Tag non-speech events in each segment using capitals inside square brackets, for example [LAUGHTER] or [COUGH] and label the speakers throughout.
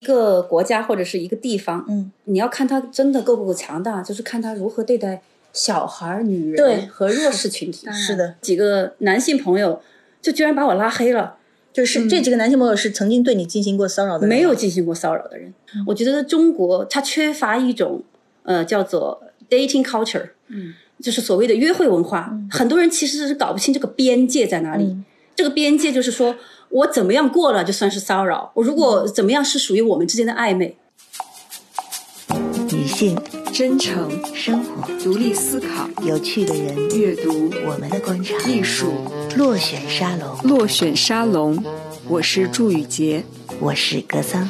Speaker 1: 一个国家或者是一个地方，
Speaker 2: 嗯，
Speaker 1: 你要看他真的够不够强大，就是看他如何对待小孩、女
Speaker 2: 对
Speaker 1: 人和弱势群体。
Speaker 2: 是的，
Speaker 1: 几个男性朋友就居然把我拉黑了，
Speaker 2: 就是这几个男性朋友是曾经对你进行过骚扰的人，
Speaker 1: 没有进行过骚扰的人。我觉得中国它缺乏一种呃叫做 dating culture，
Speaker 3: 嗯，
Speaker 1: 就是所谓的约会文化。很多人其实是搞不清这个边界在哪里。
Speaker 2: 嗯。
Speaker 1: 这个边界就是说我怎么样过了就算是骚扰，我如果怎么样是属于我们之间的暧昧。
Speaker 4: 女性
Speaker 3: 真诚、
Speaker 4: 生活
Speaker 3: 独立思考、
Speaker 4: 有趣的人，
Speaker 3: 阅读、
Speaker 4: 我们的观察，
Speaker 3: 艺术，
Speaker 4: 落选沙龙，
Speaker 3: 落选沙龙。我是祝雨杰，
Speaker 4: 我是格桑。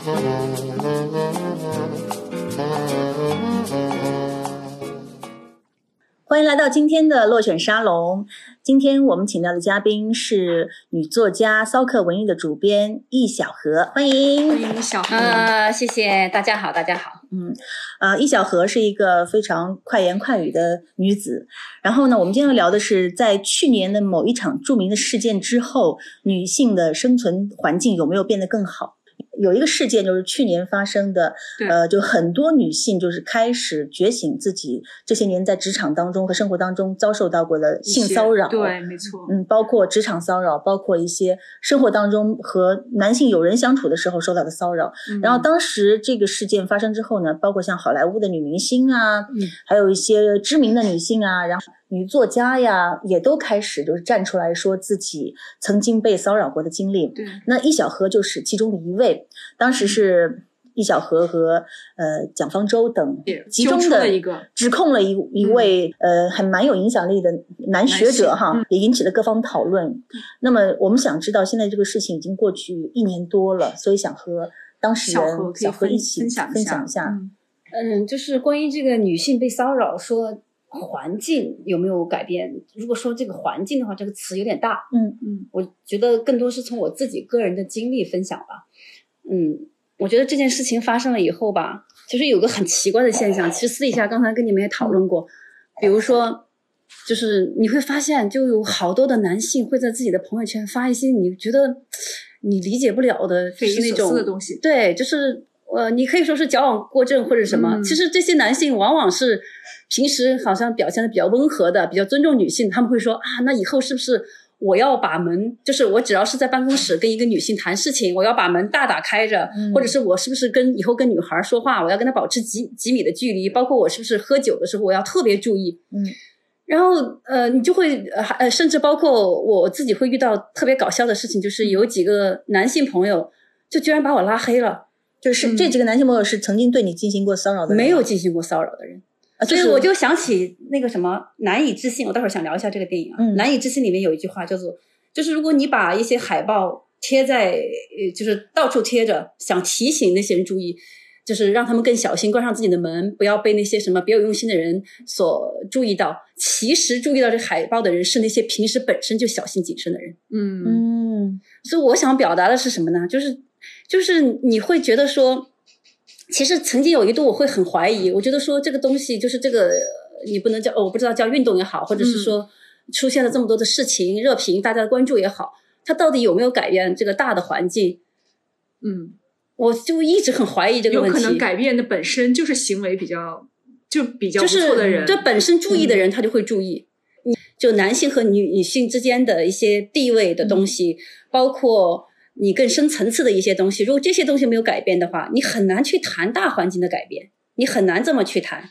Speaker 2: 欢迎来到今天的落选沙龙。今天我们请到的嘉宾是女作家骚客文艺的主编易小荷，欢迎。
Speaker 3: 欢迎小荷。
Speaker 1: 呃，谢谢大家好，大家好。
Speaker 2: 嗯，呃，易小荷是一个非常快言快语的女子。然后呢，我们今天要聊的是，在去年的某一场著名的事件之后，女性的生存环境有没有变得更好？有一个事件就是去年发生的，呃，就很多女性就是开始觉醒自己这些年在职场当中和生活当中遭受到过的性骚扰，
Speaker 3: 对，没错。
Speaker 2: 嗯，包括职场骚扰，包括一些生活当中和男性友人相处的时候受到的骚扰。
Speaker 3: 嗯
Speaker 2: 然后当时这个事件发生之后呢，包括像好莱坞的女明星啊，
Speaker 1: 嗯
Speaker 2: 还有一些知名的女性啊，然后女作家呀，也都开始就是站出来说自己曾经被骚扰过的经历。
Speaker 3: 对，
Speaker 2: 那易小荷就是其中的一位，当时是易小荷和呃蒋方舟等集中的
Speaker 3: 一个
Speaker 2: 指控了一一位、呃还蛮有影响力的男学者哈，
Speaker 3: 嗯
Speaker 2: 也引起了各方讨论。那么我们想知道，现在这个事情已经过去一年多了，所以想和当事人
Speaker 3: 小何可以
Speaker 2: 小何
Speaker 3: 分
Speaker 2: 一起
Speaker 3: 分享
Speaker 2: 分享一下。
Speaker 3: 嗯
Speaker 1: 嗯，就是关于这个女性被骚扰，说环境有没有改变？如果说这个环境的话，这个词有点大。
Speaker 2: 嗯
Speaker 3: 嗯
Speaker 1: 我觉得更多是从我自己个人的经历分享吧。嗯，我觉得这件事情发生了以后吧，其实有个很奇怪的现象，其实私底下刚才跟你们也讨论过，比如说，就是你会发现，就有好多的男性会在自己的朋友圈发一些你觉得你理解不了的，是那种
Speaker 3: 思的东西
Speaker 1: 对，就是呃，你可以说是矫枉过正或者什么。
Speaker 3: 嗯
Speaker 1: 其实这些男性往往是平时好像表现的比较温和的，比较尊重女性，他们会说啊，那以后是不是我要把门，就是我只要是在办公室跟一个女性谈事情，我要把门大打开着，
Speaker 2: 嗯
Speaker 1: 或者是我是不是跟以后跟女孩说话，我要跟她保持几几米的距离，包括我是不是喝酒的时候，我要特别注意。
Speaker 2: 嗯
Speaker 1: 然后呃，你就会呃还呃，甚至包括我自己会遇到特别搞笑的事情，就是有几个男性朋友就居然把我拉黑了，
Speaker 2: 就是
Speaker 3: 嗯
Speaker 2: 这几个男性朋友是曾经对你进行过骚扰的人，
Speaker 1: 没有进行过骚扰的人。
Speaker 2: 啊，就是
Speaker 1: 所以我就想起那个什么《难以置信》，我待会儿想聊一下这个电影啊。
Speaker 2: 嗯
Speaker 1: 难以置信》里面有一句话叫做，就是如果你把一些海报贴在，呃，就是到处贴着，想提醒那些人注意，就是让他们更小心，关上自己的门，不要被那些什么别有用心的人所注意到。其实注意到这海报的人是那些平时本身就小心谨慎的人。
Speaker 3: 嗯
Speaker 2: 嗯
Speaker 1: 所以我想表达的是什么呢？就是就是你会觉得说，其实曾经有一度我会很怀疑，我觉得说这个东西就是这个，呃你不能叫哦我不知道叫运动也好，或者是说出现了这么多的事情热评，大家的关注也好，它到底有没有改变这个大的环境？
Speaker 3: 嗯，
Speaker 1: 我就一直很怀疑这个问题。
Speaker 3: 有可能改变的本身就是行为比较就比较不
Speaker 1: 就是
Speaker 3: 错的人，
Speaker 1: 对本身注意的人，他就会注意。嗯，就男性和女女性之间的一些地位的东西，包括你更深层次的一些东西，如果这些东西没有改变的话，你很难去谈大环境的改变，你很难这么去谈。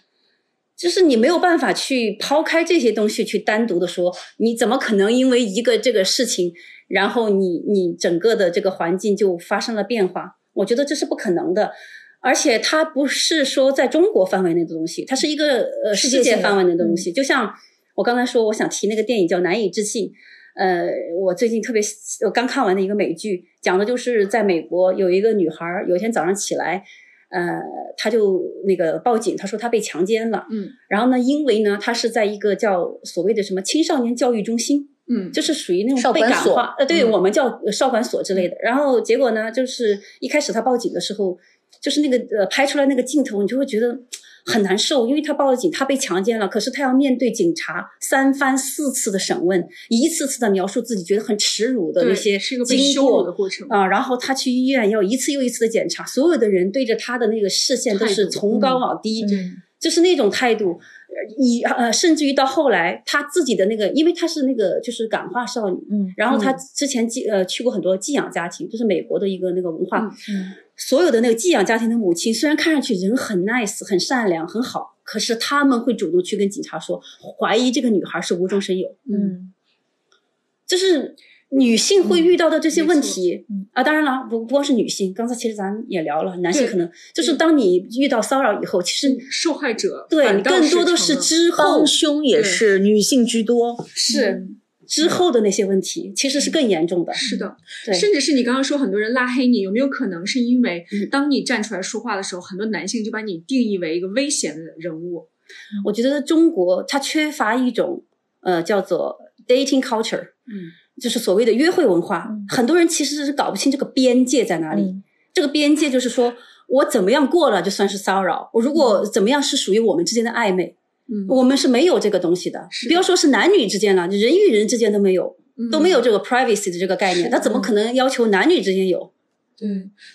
Speaker 1: 就是你没有办法去抛开这些东西去单独的说，你怎么可能因为一个这个事情，然后你你整个的这个环境就发生了变化？我觉得这是不可能的。而且它不是说在中国范围内的东西，它是一个呃
Speaker 2: 世界
Speaker 1: 范围内的东西。就像我刚才说，我想提那个电影叫《难以置信》，呃，我最近特别我刚看完的一个美剧，讲的就是在美国有一个女孩儿，有一天早上起来，呃，她就那个报警，她说她被强奸了。
Speaker 3: 嗯
Speaker 1: 然后呢，因为呢，她是在一个叫所谓的什么青少年教育中心，
Speaker 3: 嗯
Speaker 1: 就是属于那
Speaker 2: 少管所
Speaker 1: 种被感化，呃，对、
Speaker 3: 嗯
Speaker 1: 我们叫呃少管所之类的。然后结果呢，就是一开始他报警的时候，就是那个呃拍出来那个镜头，你就会觉得很难受，因为他报了警，他被强奸了，可是他要面对警察三番四次的审问，一次次的描述自己觉得很耻辱的那
Speaker 3: 对
Speaker 1: 些经过
Speaker 3: 的过程
Speaker 1: 啊，然后他去医院要一次又一次的检查，所有的人对着他的那个视线都是从高往低，
Speaker 2: 嗯
Speaker 1: 就是那种态度。呃以呃，甚至于到后来，他自己的那个，因为他是那个就是感化少女，
Speaker 2: 嗯
Speaker 1: 然后他之前寄呃去过很多寄养家庭，就是美国的一个那个文化，
Speaker 3: 嗯
Speaker 2: 嗯
Speaker 1: 所有的那个寄养家庭的母亲，虽然看上去人很 nice、很善良、很好，可是他们会主动去跟警察说，怀疑这个女孩是无中生有，
Speaker 2: 嗯。
Speaker 1: 就是女性会遇到的这些问题、
Speaker 2: 嗯。
Speaker 1: 啊。当然了，不不光是女性，刚才其实咱也聊了，男性可能就是当你遇到骚扰以后，其实
Speaker 3: 受害者
Speaker 1: 对更多的是之后
Speaker 2: 帮凶也是女性居多，
Speaker 1: 是之后的那些问题，其实是更严重的。
Speaker 3: 是的，
Speaker 1: 对，
Speaker 3: 甚至是你刚刚说很多人拉黑你，有没有可能是因为
Speaker 1: 嗯
Speaker 3: 当你站出来说话的时候，很多男性就把你定义为一个危险的人物？
Speaker 1: 我觉得中国它缺乏一种呃叫做 dating culture，
Speaker 3: 嗯，
Speaker 1: 就是所谓的约会文化。
Speaker 2: 嗯
Speaker 1: 很多人其实是搞不清这个边界在哪里。
Speaker 2: 嗯
Speaker 1: 这个边界就是说我怎么样过了就算是骚扰，我如果怎么样是属于我们之间的暧昧，
Speaker 3: 嗯。
Speaker 1: 我们是没有这个东西的。不要说是男女之间了，人与人之间都没有，
Speaker 3: 嗯。
Speaker 1: 都没有这个 privacy 的这个概念，
Speaker 3: 是的。
Speaker 1: 他怎么可能要求男女之间有？
Speaker 3: 对，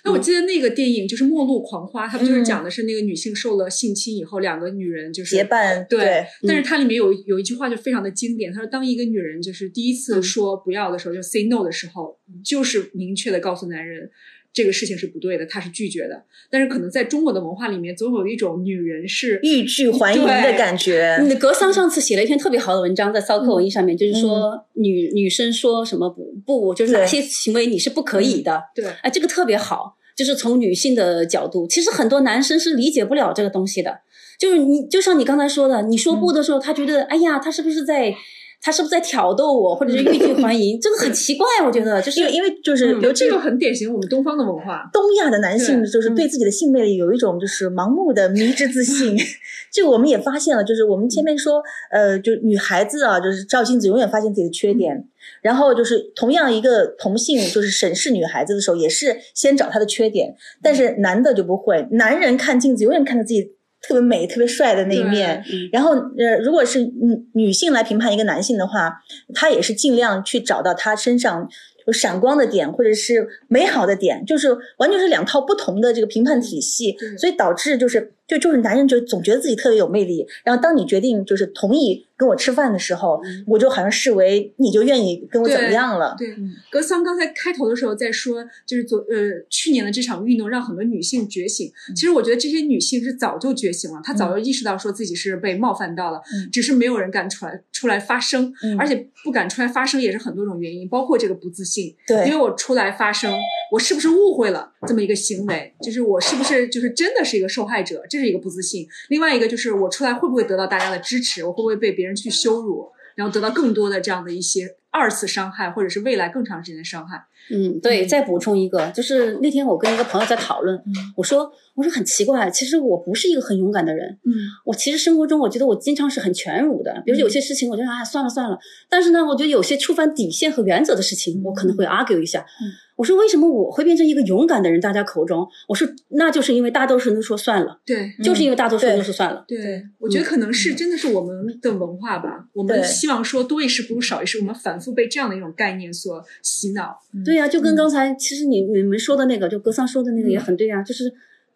Speaker 3: 那我记得那个电影就是《末路狂花》，它不就是
Speaker 2: 嗯。
Speaker 3: 讲的是那个女性受了性侵以后，两个女人就是
Speaker 2: 结伴
Speaker 3: 对，
Speaker 2: 对。
Speaker 3: 但是它里面有有一句话就非常的经典，他说：“当一个女人就是第一次
Speaker 1: 嗯。
Speaker 3: 说不要的时候，就 say no 的时候，就是明确的告诉男人这个事情是不对的，他是拒绝的。但是可能在中国的文化里面，总有一种女人是
Speaker 2: 欲拒还迎的感觉。
Speaker 1: 嗯，格桑上次写了一篇特别好的文章，在骚客文艺上面，就是
Speaker 2: 嗯
Speaker 1: 说女女生说什么不不，就是哪些行为你是不可以的。
Speaker 3: 对
Speaker 1: 哎，这个特别好，就是从女性的角度，其实很多男生是理解不了这个东西的。就是你，就像你刚才说的，你说不的时候，他觉得，哎呀，他是不是在，他是不是在挑逗我，或者是欲拒还迎？这个很奇怪，我觉得，就是
Speaker 2: 因为因为就是
Speaker 1: 嗯
Speaker 2: 尤其
Speaker 3: 这个很典型我们东方的文化。
Speaker 2: 东亚的男性就是对自己的性魅力有一种就是盲目的迷之自信，[LAUGHS] 这个我们也发现了，就是我们前面说，呃，就女孩子啊，就是照镜子永远发现自己的缺点，然后就是同样一个同性就是审视女孩子的时候，也是先找她的缺点，但是男的就不会，男人看镜子永远看到自己特别美、特别帅的那一面，
Speaker 1: 嗯。
Speaker 2: 然后呃，如果是女女性来评判一个男性的话，她也是尽量去找到他身上有闪光的点，或者是美好的点，就是完全是两套不同的这个评判体系，所以导致就是就就是男人就总觉得自己特别有魅力，然后当你决定就是同意跟我吃饭的时候，我就好像视为你就愿意跟我怎么样了，
Speaker 3: 对
Speaker 2: 嗯，
Speaker 3: 格桑刚才开头的时候在说，就是昨呃去年的这场运动让很多女性觉醒。
Speaker 2: 嗯
Speaker 3: 其实我觉得这些女性是早就觉醒了，她早就意识到说自己是被冒犯到了，
Speaker 2: 嗯
Speaker 3: 只是没有人敢出来出来发声，
Speaker 2: 嗯
Speaker 3: 而且不敢出来发声也是很多种原因，包括这个不自信。
Speaker 2: 对
Speaker 3: 因为我出来发声，我是不是误会了这么一个行为？就是我是不是就是真的是一个受害者？这是一个不自信。另外一个就是我出来会不会得到大家的支持？我会不会被别人去羞辱？然后得到更多的这样的一些二次伤害，或者是未来更长时间的伤害。
Speaker 1: 嗯，对，再补充一个，就是那天我跟一个朋友在讨论，我说我说很奇怪，其实我不是一个很勇敢的人，
Speaker 3: 嗯
Speaker 1: 我其实生活中我觉得我经常是很全儒的，比如有些事情我觉得啊算了算了，但是呢，我觉得有些触犯底线和原则的事情，我可能会 argue 一下。
Speaker 2: 嗯
Speaker 1: 我说为什么我会变成一个勇敢的人？大家口中，我说那就是因为大多数人都说算了，
Speaker 3: 对
Speaker 1: 就是因为大多数人都说算了。
Speaker 3: 对，我觉得可能是真的是我们的文化吧。我们希望说多一事不如少一事，我们反复被这样的一种概念所洗脑。
Speaker 1: 对呀、就跟刚才其实你你们说的那个，就格桑说的那个也很对啊，就是。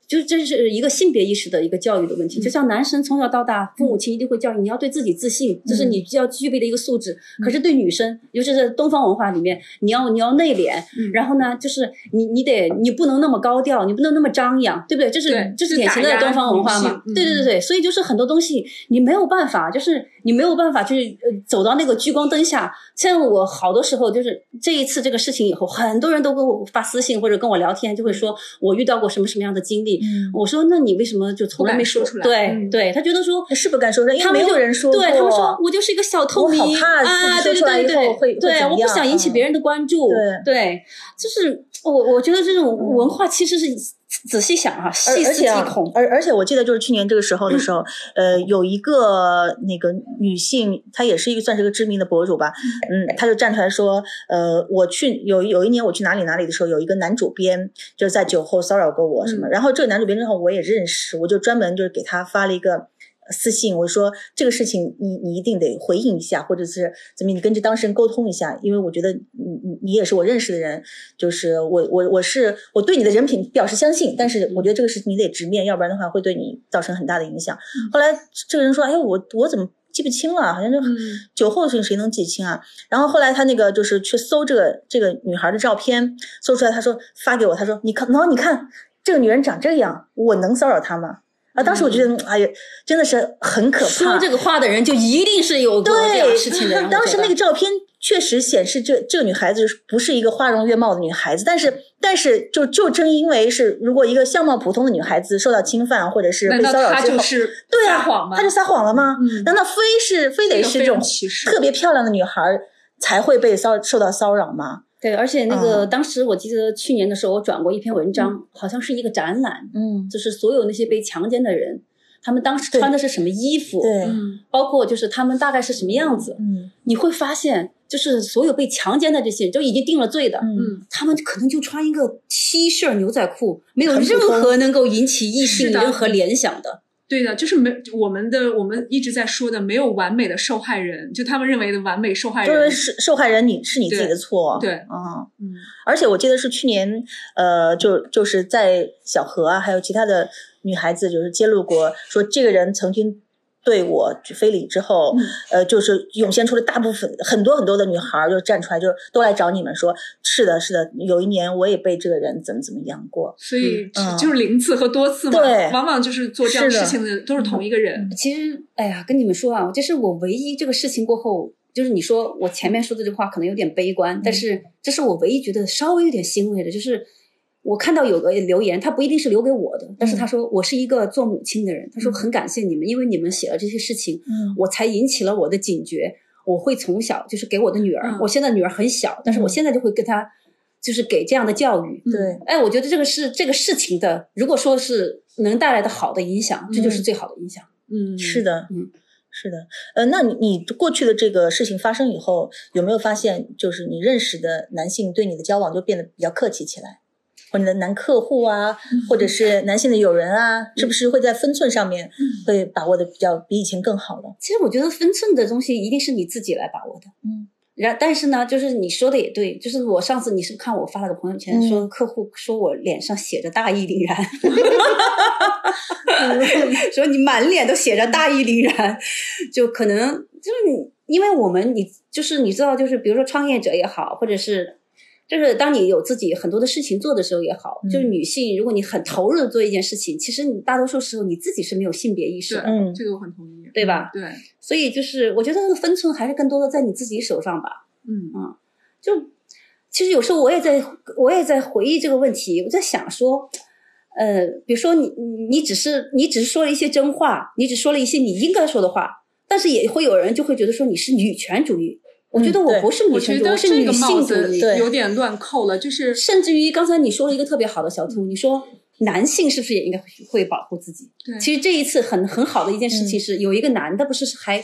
Speaker 1: 就是这是一个性别意识的一个教育的问题，就像男生从小到大，父母亲一定会教育你要对自己自信，这是你要具备的一个素质。可是对女生，尤其是东方文化里面，你要你要内敛，
Speaker 3: 嗯
Speaker 1: 然后呢，就是你你得你不能那么高调，你不能那么张扬，对不对？这是
Speaker 3: 对
Speaker 1: 这是典型的东方文化嘛对对对对，所以就是很多东西你没有办法，就是你没有办法去呃走到那个聚光灯下。像我好多时候就是这一次这个事情以后，很多人都跟我发私信或者跟我聊天，就会说我遇到过什么什么样的经历。
Speaker 2: 嗯。
Speaker 1: 我说那你为什么就从来没
Speaker 3: 说出来？
Speaker 1: 对、
Speaker 3: 嗯。
Speaker 1: 对，他觉得说。
Speaker 2: 是不敢说，因为没有人说过，
Speaker 1: 对他们说我就是一个小透明啊，对对对对对，我不想引起
Speaker 2: 嗯
Speaker 1: 别人的关注，
Speaker 2: 对。
Speaker 1: 对，就是我我觉得这种文化其实是仔细想哈、
Speaker 2: 而
Speaker 1: 细思极
Speaker 2: 而且啊
Speaker 1: 恐。
Speaker 2: 而而且我记得就是去年这个时候的时候，呃，有一个那个女性，她也是一个算是个知名的博主吧，嗯，她就站出来说，呃，我去有有一年我去哪里哪里的时候，有一个男主编就是在酒后骚扰过我什么，然后这个男主编正好我也认识，我就专门就是给他发了一个。私信我说这个事情你你一定得回应一下，或者是怎么你跟这当事人沟通一下，因为我觉得你你你也是我认识的人，就是我我我是我对你的人品表示相信，但是我觉得这个事情你得直面，要不然的话会对你造成很大的影响。后来这个人说，哎，我我怎么记不清了？好像就
Speaker 3: 嗯 [LAUGHS]
Speaker 2: 酒后的事情谁能记清啊？然后后来他那个就是去搜这个这个女孩的照片，搜出来，他说发给我，他说你看，然后你看这个女人长这样，我能骚扰她吗？啊，当时我觉得，哎呀，真的是很可怕。
Speaker 1: 说这个话的人就一定是有过这事情的人。
Speaker 2: 当时那个照片确实显示这这个女孩子不是一个花容月貌的女孩子，但是但是就就正因为是如果一个相貌普通的女孩子受到侵犯或者是被骚扰之后，
Speaker 3: 就是
Speaker 2: 对啊，
Speaker 3: 撒谎吗？
Speaker 2: 她就撒谎了吗？
Speaker 3: 嗯
Speaker 2: 难道非是非得是这种特别漂亮的女孩才会被骚受到骚扰吗？
Speaker 1: 对，而且那个、
Speaker 2: 嗯。
Speaker 1: 当时我记得去年的时候，我转过一篇文章，好像是一个展览，
Speaker 2: 嗯，
Speaker 1: 就是所有那些被强奸的人，他们当时穿的是什么衣服，
Speaker 2: 对，
Speaker 3: 嗯。
Speaker 1: 包括就是他们大概是什么样子，
Speaker 2: 嗯。
Speaker 1: 你会发现，就是所有被强奸的这些人，就已经定了罪的，
Speaker 2: 嗯，
Speaker 3: 嗯，
Speaker 1: 他们可能就穿一个 T 恤、牛仔裤，没有任何能够引起异性
Speaker 3: 的
Speaker 1: 任何联想的。
Speaker 3: 对的，就是没我们的我们一直在说的没有完美的受害人，就他们认为的完美受害人，
Speaker 2: 就是受受害人你是你自己的错，
Speaker 3: 对
Speaker 2: 嗯。
Speaker 3: 嗯
Speaker 2: 而且我记得是去年，呃，就就是在小何啊，还有其他的女孩子，就是揭露过，说这个人曾经对我非礼之后，
Speaker 3: 嗯
Speaker 2: 呃，就是涌现出了大部分很多很多的女孩儿就站出来，就都来找你们说，是的，是的，有一年我也被这个人怎么怎么样过，
Speaker 3: 所以
Speaker 2: 嗯
Speaker 3: 就是零次和多次嘛，
Speaker 2: 对
Speaker 3: 往往就是做这样
Speaker 2: 的
Speaker 3: 事情的都是同一个人，
Speaker 1: 其实，哎呀，跟你们说啊，这是我唯一这个事情过后，就是你说我前面说的这句话可能有点悲观，但是这是我唯一觉得稍微有点欣慰的，就是我看到有个留言，他不一定是留给我的，但是他说我是一个做母亲的人，他说很感谢你们，因为你们写了这些事情，
Speaker 2: 嗯。
Speaker 1: 我才引起了我的警觉，我会从小就是给我的女儿，
Speaker 3: 嗯。
Speaker 1: 我现在女儿很小，但是我现在就会跟她就是给这样的教育，
Speaker 3: 嗯。
Speaker 2: 对，
Speaker 1: 哎，我觉得这个是这个事情的，如果说是能带来的好的影响，这就是最好的影响。
Speaker 3: 嗯，
Speaker 2: 是的，
Speaker 1: 嗯，
Speaker 2: 是的，呃，那你你过去的这个事情发生以后，有没有发现，就是你认识的男性对你的交往就变得比较客气起来，或者男客户啊，或者是男性的友人啊，是不是会在分寸上面会把握的比较比以前更好了？
Speaker 1: 其实我觉得分寸的东西一定是你自己来把握的。
Speaker 2: 嗯，
Speaker 1: 然但是呢，就是你说的也对，就是我上次你是看我发了个朋友圈，
Speaker 2: 嗯
Speaker 1: 说客户说我脸上写着大义凛然，[LAUGHS] [LAUGHS] 说你满脸都写着大义凛然，就可能就是你，因为我们你就是你知道，就是比如说创业者也好，或者是。就是当你有自己很多的事情做的时候也好，
Speaker 2: 嗯
Speaker 1: 就是女性，如果你很投入的做一件事情，其实你大多数时候你自己是没有性别意识的，，
Speaker 2: 嗯
Speaker 3: 这个我很同意，
Speaker 1: 对吧？
Speaker 3: 对，
Speaker 1: 所以就是我觉得那个分寸还是更多的在你自己手上吧。
Speaker 3: 嗯嗯
Speaker 1: 就其实有时候我也在我也在回忆这个问题，我在想说，呃，比如说你你你只是你只是说了一些真话，你只说了一些你应该说的话，但是也会有人就会觉得说你是女权主义。我觉得我不是女
Speaker 3: 我
Speaker 1: 权主义，
Speaker 3: 觉得
Speaker 1: 是女性主义。
Speaker 3: 有点乱扣了，就是。
Speaker 1: 甚至于刚才你说了一个特别好的小图，你说男性是不是也应该会会保护自己？
Speaker 3: 对。
Speaker 1: 其实这一次很很好的一件事情是，有一个男的不是还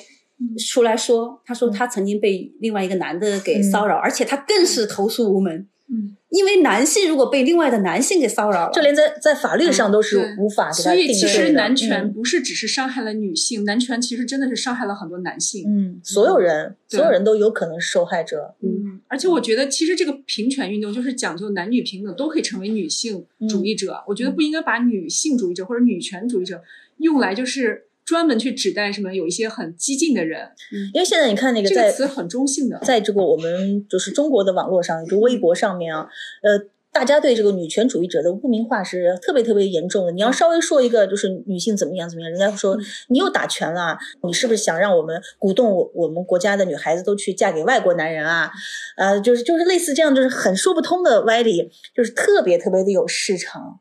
Speaker 1: 出来说，他说他曾经被另外一个男的给骚扰，而且他更是投诉无门。
Speaker 3: 嗯，
Speaker 1: 因为男性如果被另外的男性给骚扰了，
Speaker 2: 这连在在法律上都是无法给他
Speaker 3: 所以其。实男权
Speaker 2: 嗯
Speaker 3: 不是只是伤害了女性，男权其实真的是伤害了很多男性。
Speaker 2: 嗯，所有人所有人都有可能是受害者。
Speaker 3: 嗯，而且我觉得其实这个平权运动就是讲究男女平等，都可以成为女性主义者。我觉得不应该把女性主义者或者女权主义者用来就是专门去指代什么有一些很激进的人，
Speaker 2: 因为现在你看那个在
Speaker 3: 这个词很中性的。
Speaker 2: 在这个我们就是中国的网络上，就微博上面啊，呃，大家对这个女权主义者的污名化是特别特别严重的。你要稍微说一个就是女性怎么样怎么样，人家会说你又打拳了，你是不是想让我们鼓动我我们国家的女孩子都去嫁给外国男人啊？呃，就是就是类似这样，就是很说不通的歪理，就是特别特别的有市场。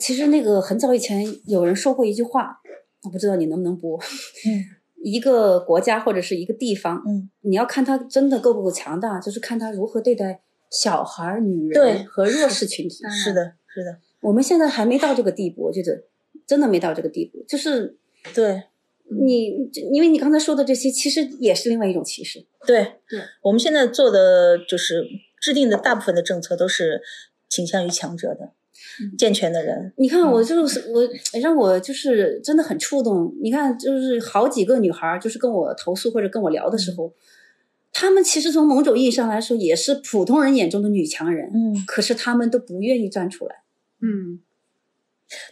Speaker 1: 其实那个很早以前有人说过一句话，我不知道你能不能播。
Speaker 2: 嗯 [LAUGHS]
Speaker 1: 一个国家或者是一个地方，
Speaker 2: 嗯，
Speaker 1: 你要看他真的够不够强大，就是看他如何对待小孩儿、女
Speaker 2: 对
Speaker 1: 人和弱势群体。
Speaker 2: 是的，是的，
Speaker 1: 我们现在还没到这个地步，我觉得真的没到这个地步。就是
Speaker 2: 对
Speaker 1: 你，因为你刚才说的这些，其实也是另外一种歧视。
Speaker 2: 对
Speaker 3: 对，
Speaker 2: 我们现在做的就是制定的大部分的政策都是倾向于强者的、健全的人。
Speaker 1: 你看，我就是我，让我就是真的很触动。你看，就是好几个女孩儿，就是跟我投诉或者跟我聊的时候，她们其实从某种意义上来说，也是普通人眼中的女强人，
Speaker 2: 嗯，
Speaker 1: 可是她们都不愿意站出来。
Speaker 3: 嗯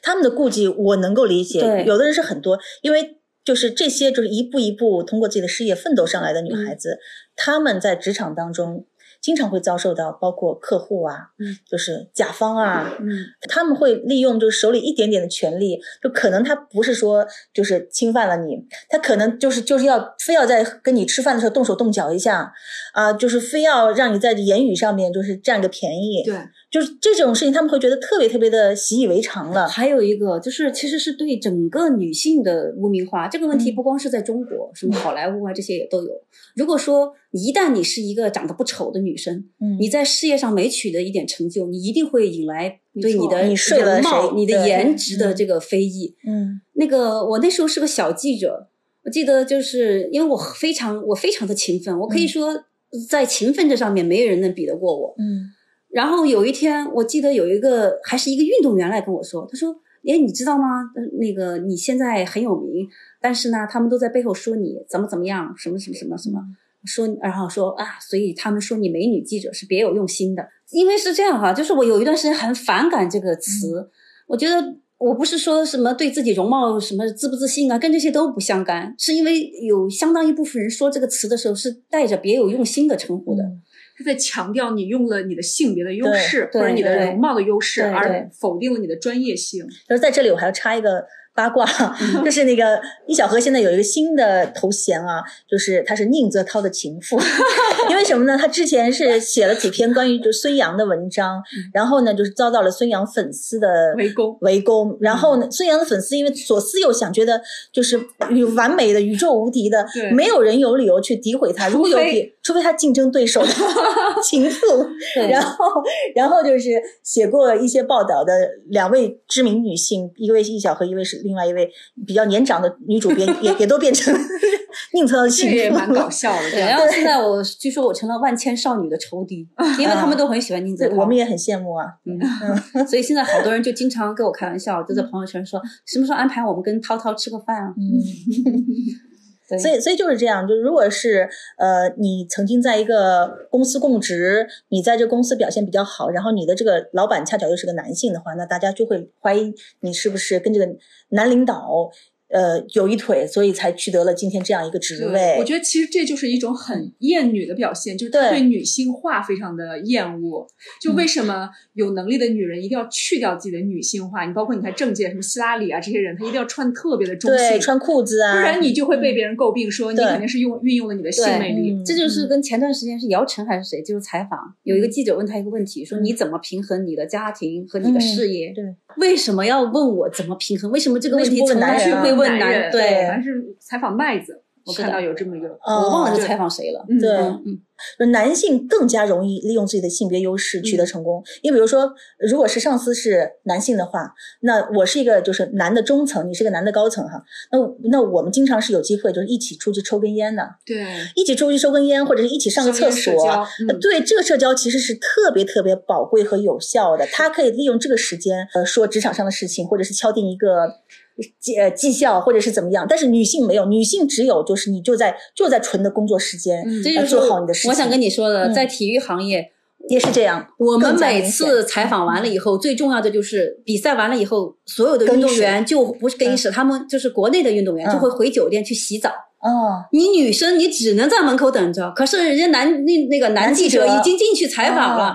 Speaker 2: 他们的顾忌我能够理解，
Speaker 1: 对
Speaker 2: 有的人是很多，因为就是这些就是一步一步通过自己的事业奋斗上来的女孩子，她们在职场当中经常会遭受到包括客户啊，
Speaker 1: 嗯，
Speaker 2: 就是甲方啊，
Speaker 3: 嗯。
Speaker 2: 他们会利用就是手里一点点的权利，就可能他不是说就是侵犯了你，他可能就是就是要非要在跟你吃饭的时候动手动脚一下，啊、就是非要让你在言语上面就是占个便宜，
Speaker 3: 对，
Speaker 2: 就是这种事情他们会觉得特别特别的习以为常了。
Speaker 1: 还有一个就是，其实是对整个女性的污名化。这个问题
Speaker 2: 嗯
Speaker 1: 不光是在中国，什么好莱坞啊这些也都有。如果说一旦你是一个长得不丑的女生，
Speaker 2: 嗯
Speaker 1: 你在事业上没取得一点成就，你一定会引来对你的容貌、
Speaker 2: 谁
Speaker 1: 你的颜值的
Speaker 2: 嗯
Speaker 1: 这个非议。
Speaker 2: 嗯
Speaker 1: 那个我那时候是个小记者，我记得就是因为我非常我非常的勤奋，我可以
Speaker 2: 嗯
Speaker 1: 说在勤奋这上面没有人能比得过我。
Speaker 2: 嗯
Speaker 1: 然后有一天，我记得有一个还是一个运动员来跟我说，他说：“哎，你知道吗？呃那个你现在很有名，但是呢，他们都在背后说你怎么怎么样，什么什么什么什么，说然后说啊，所以他们说你美女记者是别有用心的。因为是这样哈，就是我有一段时间很反感这个词，我觉得我不是说什么对自己容貌什么自不自信啊，跟这些都不相干，是因为有相当一部分人说这个词的时候是带着别有用心的称呼的。
Speaker 2: 嗯
Speaker 3: 他在强调你用了你的性别的优势或者你的容貌的优势，而否定了你的专业性。
Speaker 2: 就是在这里我还要插一个八卦，
Speaker 1: 嗯
Speaker 2: 就是那个易小河现在有一个新的头衔啊，就是他是宁泽涛的情妇，[LAUGHS] 因为什么呢？他之前是写了几篇关于就孙杨的文章，
Speaker 1: 嗯
Speaker 2: 然后呢就是遭到了孙杨粉丝的
Speaker 3: 围攻
Speaker 2: 围攻，然后呢孙杨的粉丝因为左思右想，觉得就是宇完美的宇宙无敌的，没有人有理由去诋毁他，如果有
Speaker 3: 除非
Speaker 2: 他竞争对手的 [LAUGHS] 情妇，然后，然后就是写过一些报道的两位知名女性，一位是易小河，一位是另外一位比较年长的女主编，也 [LAUGHS] 也都变成宁泽涛的
Speaker 3: 这
Speaker 2: 情妇。
Speaker 3: 个也蛮搞笑的。
Speaker 1: 对，然后现在我据说我成了万千少女的仇敌，因为他们都很喜欢宁泽，涛。
Speaker 2: 我们也很羡慕啊。
Speaker 1: 嗯，[LAUGHS] 所以现在好多人就经常跟我开玩笑，就在朋友圈说什么时候安排我们跟涛涛吃个饭啊？
Speaker 2: 嗯，
Speaker 1: 对，
Speaker 2: 所以所以就是这样，就如果是呃，你曾经在一个公司供职，你在这公司表现比较好，然后你的这个老板恰巧又是个男性的话，那大家就会怀疑你是不是跟这个男领导呃有一腿，所以才取得了今天这样一个职
Speaker 3: 对
Speaker 2: 位。
Speaker 3: 我觉得其实这就是一种很厌女的表现，就是
Speaker 2: 对
Speaker 3: 对女性化非常的厌恶。就为什么有能力的女人一定要去掉自己的女性化？你包括你看政界什么希拉里啊这些人，她一定要穿特别的中性，
Speaker 2: 穿裤子啊，
Speaker 3: 不然你就会被别人诟病说你肯定是用运用了你的性魅力。
Speaker 2: 嗯
Speaker 1: 这就是跟前段时间是姚晨还是谁，就是采访有一个记者问他一个问题，说你怎么平衡你的家庭和你的事业？
Speaker 2: 对，
Speaker 1: 为什么要问我怎么平衡？为什么这个问题从来去会问
Speaker 3: 男
Speaker 1: 人？对，
Speaker 2: 对
Speaker 3: 还是采访麦子，我看到有这么一个，
Speaker 2: 哦
Speaker 1: 我忘了是采访谁了。
Speaker 3: 嗯
Speaker 2: 对男性更加容易利用自己的性别优势取得成功。因为比如说，如果是上司是男性的话，那我是一个就是男的中层，你是个男的高层哈，那那我们经常是有机会就是一起出去抽根烟的，
Speaker 3: 对，
Speaker 2: 一起出去抽根烟，或者是一起上个厕所。对这个社交其实是特别特别宝贵和有效的，他可以利用这个时间，呃，说职场上的事情，或者是敲定一个绩呃绩效，或者是怎么样。但是女性没有，女性只有就是你就在就在纯的工作时间，
Speaker 3: 嗯
Speaker 1: 这就是
Speaker 2: 做好你的事情。
Speaker 1: 我想跟你说的，
Speaker 2: 嗯
Speaker 1: 在体育行业，
Speaker 2: 也是这样。
Speaker 1: 我们每次采访完了以后，最重要的就是比赛完了以后，所有的运动员就不是更衣室，他们就是国内的运动员
Speaker 2: 嗯
Speaker 1: 就会回酒店去洗澡。
Speaker 2: 哦，
Speaker 1: 你女生你只能在门口等着，可是人家男那那个男
Speaker 2: 男记者
Speaker 1: 已经进去采访了，
Speaker 2: 哦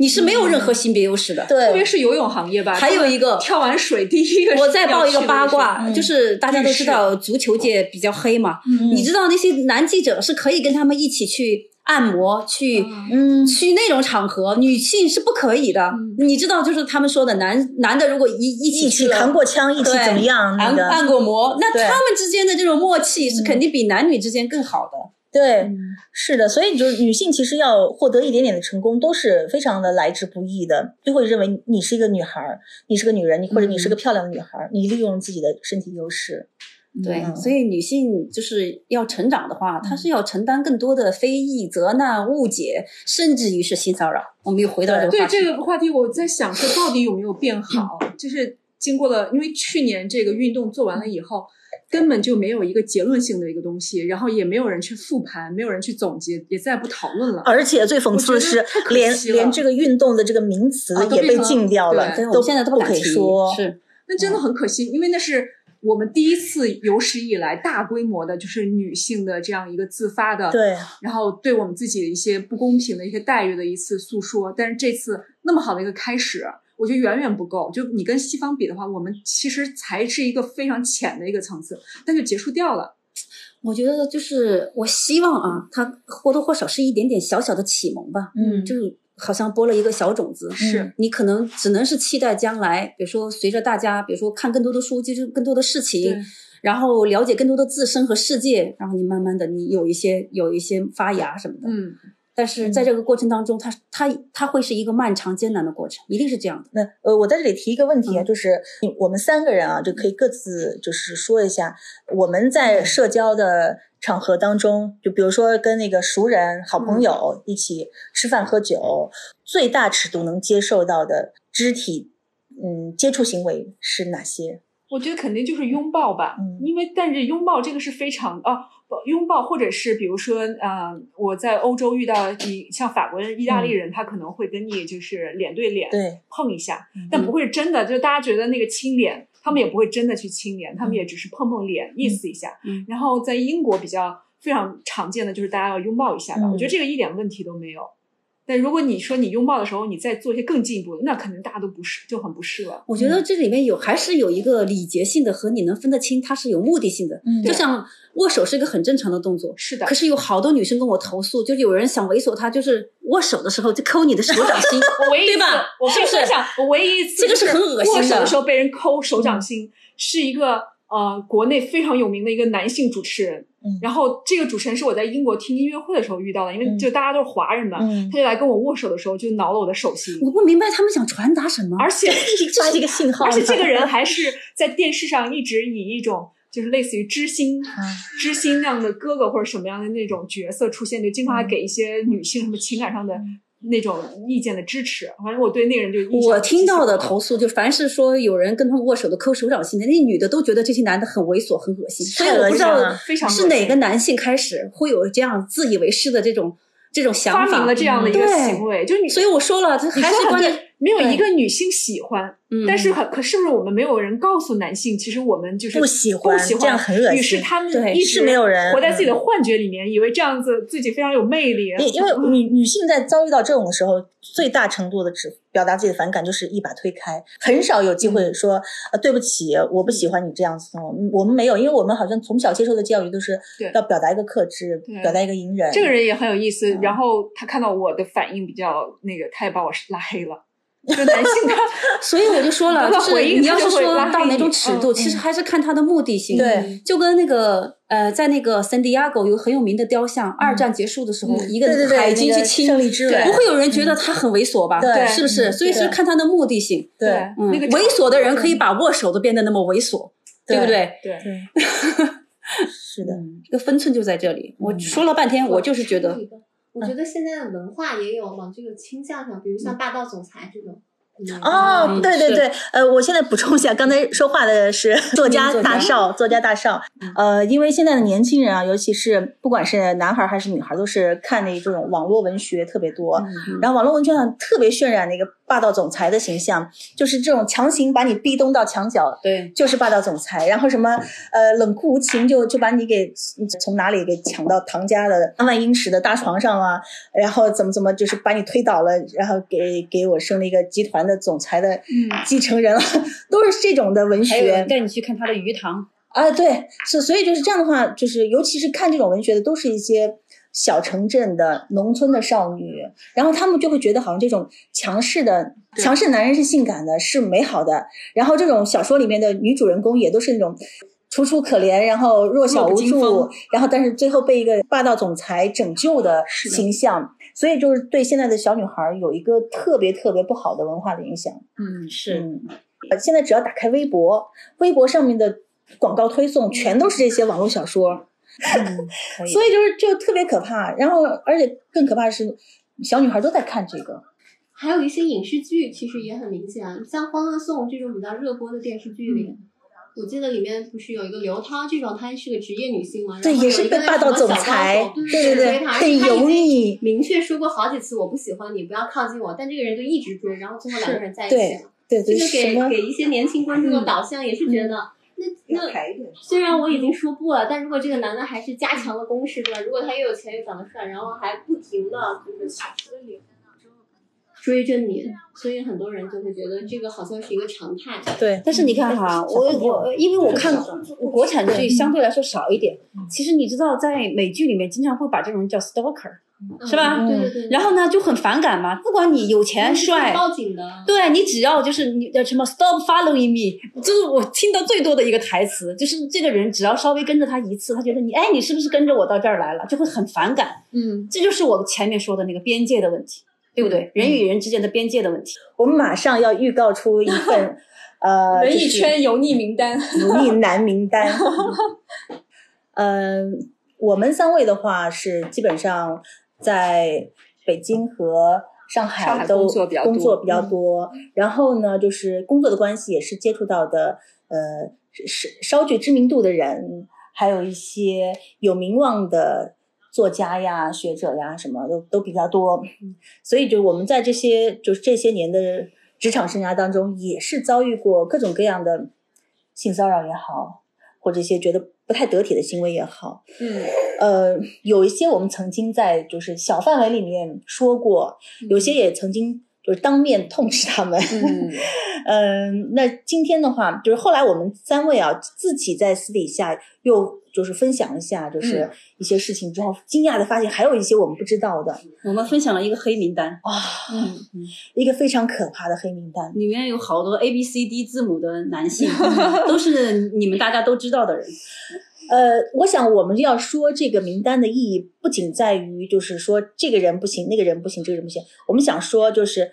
Speaker 1: 你是没有任何性别优势的。
Speaker 3: 对特别，是游泳行业吧，
Speaker 1: 还有一个
Speaker 3: 跳完水第一个
Speaker 1: 我再报一个八卦，
Speaker 2: 嗯
Speaker 1: 就是大家都知道足球界比较黑嘛，你知道那些男记者是可以跟他们一起去按摩，去、
Speaker 2: 嗯，
Speaker 1: 去那种场合，女性是不可以的。
Speaker 3: 嗯
Speaker 1: 你知道，就是他们说的男男的如果一一
Speaker 2: 一起
Speaker 1: 起去
Speaker 2: 扛过枪，一起
Speaker 1: 对
Speaker 2: 怎么样？那个
Speaker 1: 按按过摩，那他们之间的这种默契是
Speaker 2: 嗯
Speaker 1: 肯定比男女之间更好的。
Speaker 2: 对，
Speaker 1: 嗯
Speaker 2: 是的，所以就是女性其实要获得一点点的成功，都是非常的来之不易的。就会认为你是一个女孩儿，你是个女人，你或者你是个漂亮的女孩儿，你利用自己的身体优势。
Speaker 1: 对，
Speaker 2: 嗯
Speaker 1: 所以女性就是要成长的话，她是要承担更多的非议、责难、误解，甚至于是性骚扰。我们又回到这个
Speaker 3: 对
Speaker 1: 话题，
Speaker 3: 这个话题，我在想说，到底有没有变好？[LAUGHS] 就是经过了，因为去年这个运动做完了以后，根本就没有一个结论性的一个东西，然后也没有人去复盘，没有人去总结，也再不讨论了。
Speaker 2: 而且最讽刺的是连连这个运动的这个名词也被禁掉了，都
Speaker 1: 现在都
Speaker 2: 不可以
Speaker 1: 敢
Speaker 2: 说。
Speaker 1: 是
Speaker 3: 那真的很可惜，因为那是我们第一次有史以来大规模的，就是女性的这样一个自发的，
Speaker 2: 对，
Speaker 3: 然后对我们自己的一些不公平的一些待遇的一次诉说。但是这次那么好的一个开始，我觉得远远不够。就你跟西方比的话，我们其实才是一个非常浅的一个层次，但就结束掉了。
Speaker 1: 我觉得就是我希望啊，它或多或少是一点点小小的启蒙吧，
Speaker 2: 嗯
Speaker 1: 就是好像播了一个小种子。
Speaker 3: 是
Speaker 1: 你可能只能是期待将来，比如说随着大家，比如说看更多的书，接触更多的事情，然后了解更多的自身和世界，然后你慢慢的你有一些有一些发芽什么的。
Speaker 3: 嗯，
Speaker 1: 但是在这个过程当中，它它它会是一个漫长艰难的过程，一定是这样的。
Speaker 2: 那呃，我在这里提一个问题啊，
Speaker 1: 嗯
Speaker 2: 就是我们三个人啊，就可以各自就是说一下，我们在社交的场合当中，就比如说跟那个熟人、好朋友一起吃饭喝酒，最大尺度能接受到的肢体嗯接触行为是哪些？
Speaker 3: 我觉得肯定就是拥抱吧，
Speaker 2: 嗯。
Speaker 3: 因为但是拥抱这个是非常啊，不拥抱或者是比如说啊、呃我在欧洲遇到你像法国人、意大利人，他可能会跟你就是脸对脸，碰一下，
Speaker 2: 嗯。
Speaker 3: 但不会是真的，就是大家觉得那个亲脸，他们也不会真的去亲脸，他们也只是碰碰脸，意思一下。
Speaker 1: 嗯。
Speaker 3: 然后在英国比较非常常见的就是大家要拥抱一下吧，
Speaker 2: 嗯。
Speaker 3: 我觉得这个一点问题都没有。但如果你说你拥抱的时候，你再做一些更进一步的，那可能大家都不是，就很不适了。
Speaker 1: 我觉得这里面有还是有一个礼节性的和你能分得清，它是有目的性的。
Speaker 2: 嗯
Speaker 1: 就像握手是一个很正常的动作，
Speaker 3: 是的
Speaker 1: 可，是有好多女生跟我投诉，就是有人想猥琐她，就是握手的时候就抠你的手掌心，[LAUGHS]
Speaker 3: 我唯一一次
Speaker 1: 对吧？
Speaker 3: 我
Speaker 1: 是不是
Speaker 3: 分享，我唯一一次
Speaker 1: 这个是很恶心的
Speaker 3: 握手的时候被人抠手掌心，是一个呃国内非常有名的一个男性主持人。
Speaker 2: 嗯
Speaker 3: 然后这个主持人是我在英国听音乐会的时候遇到的，因为
Speaker 2: 嗯
Speaker 3: 就大家都是华人嘛，
Speaker 2: 嗯
Speaker 3: 他就来跟我握手的时候就挠了我的手心，
Speaker 1: 我不明白他们想传达什么。
Speaker 3: 而且 [LAUGHS]
Speaker 2: 发一个信号，
Speaker 3: 而且这个人还是在电视上一直以一种就是类似于知心、
Speaker 2: 啊
Speaker 3: 知心那样的哥哥或者什么样的那种角色出现，就经常还给一些女性什么情感上的那种意见的支持。反正我对那个人就印象
Speaker 1: 我听到的投诉，就凡是说有人跟他们握手的抠手掌心的，那女的都觉得这些男的很猥琐、很恶心，所以我不知道是哪个男性开始会有这样自以为是的这种这种想法
Speaker 3: 发明了。这样的一个行为，就你
Speaker 1: 所以我说了，这还是关键。
Speaker 3: 没有一个女性喜欢，
Speaker 1: 嗯
Speaker 3: 但是可可是不是我们没有人告诉男性，其实我们就是
Speaker 2: 不喜欢
Speaker 3: 不喜欢，
Speaker 2: 这样很恶心
Speaker 3: 于是他们
Speaker 1: 对
Speaker 3: 一直
Speaker 2: 是没有人
Speaker 3: 活在自己的幻觉里面，以为这样子自己非常有魅力。
Speaker 2: 因因为女女性在遭遇到这种的时候，最大程度的只表达自己的反感就是一把推开，很少有机
Speaker 3: 嗯
Speaker 2: 会说呃对不起，我不喜欢你这样子。嗯我们没有，因为我们好像从小接受的教育都是
Speaker 3: 对
Speaker 2: 要表达一个克制
Speaker 3: 对，
Speaker 2: 表达一个隐忍。
Speaker 3: 这个人也很有意思，
Speaker 2: 嗯
Speaker 3: 然后他看到我的反应比较那个，他也把我拉黑了。就男性的 [LAUGHS]
Speaker 1: 所以我就说了，就是你要是说到哪种尺度，
Speaker 3: 嗯
Speaker 1: 其实还是看他的目的性。
Speaker 2: 对，
Speaker 1: 就跟那个呃，在那个圣地亚哥有很有名的雕像，二战结束的时候，
Speaker 3: 嗯
Speaker 1: 一个海军去亲，
Speaker 2: 胜利之吻，
Speaker 1: 不会有人觉得他很猥琐吧？
Speaker 2: 对
Speaker 1: 是不是？
Speaker 2: 嗯
Speaker 1: 所以是看他的目的性。
Speaker 2: 对
Speaker 1: 嗯，
Speaker 3: 那个
Speaker 1: 猥琐的人可以把握手都变得那么猥琐，对不对？
Speaker 3: 对
Speaker 2: 对，[LAUGHS] 是的，
Speaker 1: 嗯，这个分寸就在这里。我
Speaker 2: 嗯
Speaker 1: 说了半天，我就是觉得
Speaker 5: 我觉得现在的文化也有往这个倾向上，比如像霸道总裁这种。嗯
Speaker 2: 哦，对对对，呃，我现在补充一下，刚才说话的是作家大少，作家大少。呃，因为现在的年轻人啊，尤其是不管是男孩儿还是女孩儿，都是看那这种网络文学特别多。然后网络文学上特别渲染那个霸道总裁的形象，就是这种强行把你逼咚到墙角，
Speaker 1: 对，
Speaker 2: 就是霸道总裁。然后什么呃冷酷无情就就把你给从哪里给抢到唐家的万英尺的大床上啊，然后怎么怎么就是把你推倒了，然后给给我生了一个集团的总裁的
Speaker 3: 嗯
Speaker 2: 继承人了，都是这种的文学
Speaker 1: 带你去看他的鱼塘。
Speaker 2: 啊。对，是所以就是这样的话，就是尤其是看这种文学的，都是一些。小城镇的农村的少女，然后他们就会觉得好像这种强势的强势男人是性感的，是美好的。然后这种小说里面的女主人公也都是那种楚楚可怜，然后弱小无助，然后但是最后被一个霸道总裁拯救的形象，所以就是对现在的小女孩儿有一个特别特别不好的文化的影响。
Speaker 3: 嗯，
Speaker 1: 是
Speaker 2: 现在只要打开微博，微博上面的广告推送全都是这些网络小说，
Speaker 1: 嗯，以 [LAUGHS]
Speaker 2: 所以就是就特别可怕。然后而且更可怕的是，小女孩都在看这个。
Speaker 5: 还有一些影视剧其实也很明显，像《欢乐颂》这种比较热播的电视剧里，
Speaker 2: 嗯
Speaker 5: 我记得里面不是有一个刘涛这种，她是个职业女性嘛，
Speaker 2: 对，
Speaker 5: 然后
Speaker 2: 也是被
Speaker 5: 有一个
Speaker 2: 霸道总裁，对对对，
Speaker 5: 对追她，而
Speaker 2: 很油
Speaker 5: 且她已经
Speaker 2: 腻，
Speaker 5: 明确说过好几次我不喜欢你，不要靠近我，但这个人就一直追，然后最后两个人在一起
Speaker 2: 对
Speaker 5: 了。
Speaker 2: 对对，
Speaker 5: 这个给给一些年轻观众的导向也是觉得，那那虽然我已经说不了，但如果这个男的还是加强了攻势，对吧？如果他又有钱又长得帅，然后还不停的就是追着你，所以很多人就会觉得这个好像是一个常态。
Speaker 2: 对，
Speaker 1: 但是你看哈，我我因为我看国产剧相对来说少一点，其实你知道，在美剧里面经常会把这种人叫 stalker，是吧？
Speaker 5: 嗯对对对。
Speaker 1: 然后呢就很反感嘛，不管你有钱帅，
Speaker 5: 报警的。
Speaker 1: 对你只要就是你呃什么 stop following me，就是我听到最多的一个台词，就是这个人只要稍微跟着他一次，他觉得你哎你是不是跟着我到这儿来了，就会很反感。
Speaker 3: 嗯，
Speaker 1: 这就是我前面说的那个边界的问题，对不对？人与人之间的边界的问题。
Speaker 2: 我们马上要预告出一份 [LAUGHS] 呃，文
Speaker 3: 艺圈油腻名单。
Speaker 2: 油腻男名单。[LAUGHS] 嗯、我们三位的话是基本上在北京和上
Speaker 3: 上海
Speaker 2: 海都
Speaker 3: 工作比较多
Speaker 2: 工作比较多然后呢，就是工作的关系也是接触到的呃是稍具知名度的人，还有一些有名望的。作家呀、学者呀，什么都都比较多，所以就我们在这些就是这些年的职场生涯当中，也是遭遇过各种各样的性骚扰也好，或者一些觉得不太得体的行为也好，
Speaker 3: 嗯，
Speaker 2: 呃，有一些我们曾经在就是小范围里面说过，有些也曾经就是当面痛斥他们。
Speaker 3: 嗯。
Speaker 2: 嗯，[LAUGHS] 那今天的话，就是后来我们三位啊自己在私底下又就是分享一下，就是
Speaker 3: 嗯
Speaker 2: 一些事情之后，惊讶的发现还有一些我们不知道的
Speaker 1: 我们分享了一个黑名单，
Speaker 2: 啊，
Speaker 3: 嗯
Speaker 2: 一个非常可怕的黑名单。
Speaker 1: 里面有好多 A B C D 字母的男性，[LAUGHS] 都是你们大家都知道的人。[LAUGHS]
Speaker 2: 呃，我想我们要说这个名单的意义，不仅在于就是说这个人不行，那个人不行，这个人不行。我们想说就是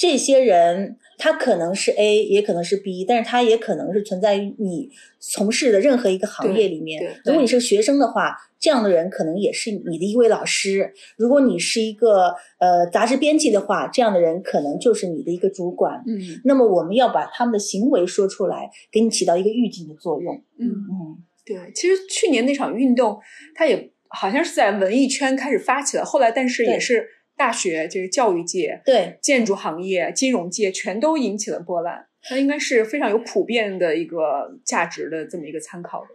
Speaker 2: 这些人，他可能是 A，也可能是 B，但是他也可能是存在于你从事的任何一个行业里面。如果你是个学生的话，这样的人可能也是你的一位老师；如果你是一个呃杂志编辑的话，这样的人可能就是你的一个主管。
Speaker 3: 嗯
Speaker 2: 那么我们要把他们的行为说出来，给你起到一个预警的作用。
Speaker 3: 嗯，
Speaker 2: 嗯。
Speaker 3: 对，其实去年那场运动，它也好像是在文艺圈开始发起了，后来但是也是大学这个教育界、
Speaker 2: 对，
Speaker 3: 建筑行业、金融界全都引起了波澜。它应该是非常有普遍的一个价值的这么一个参考的。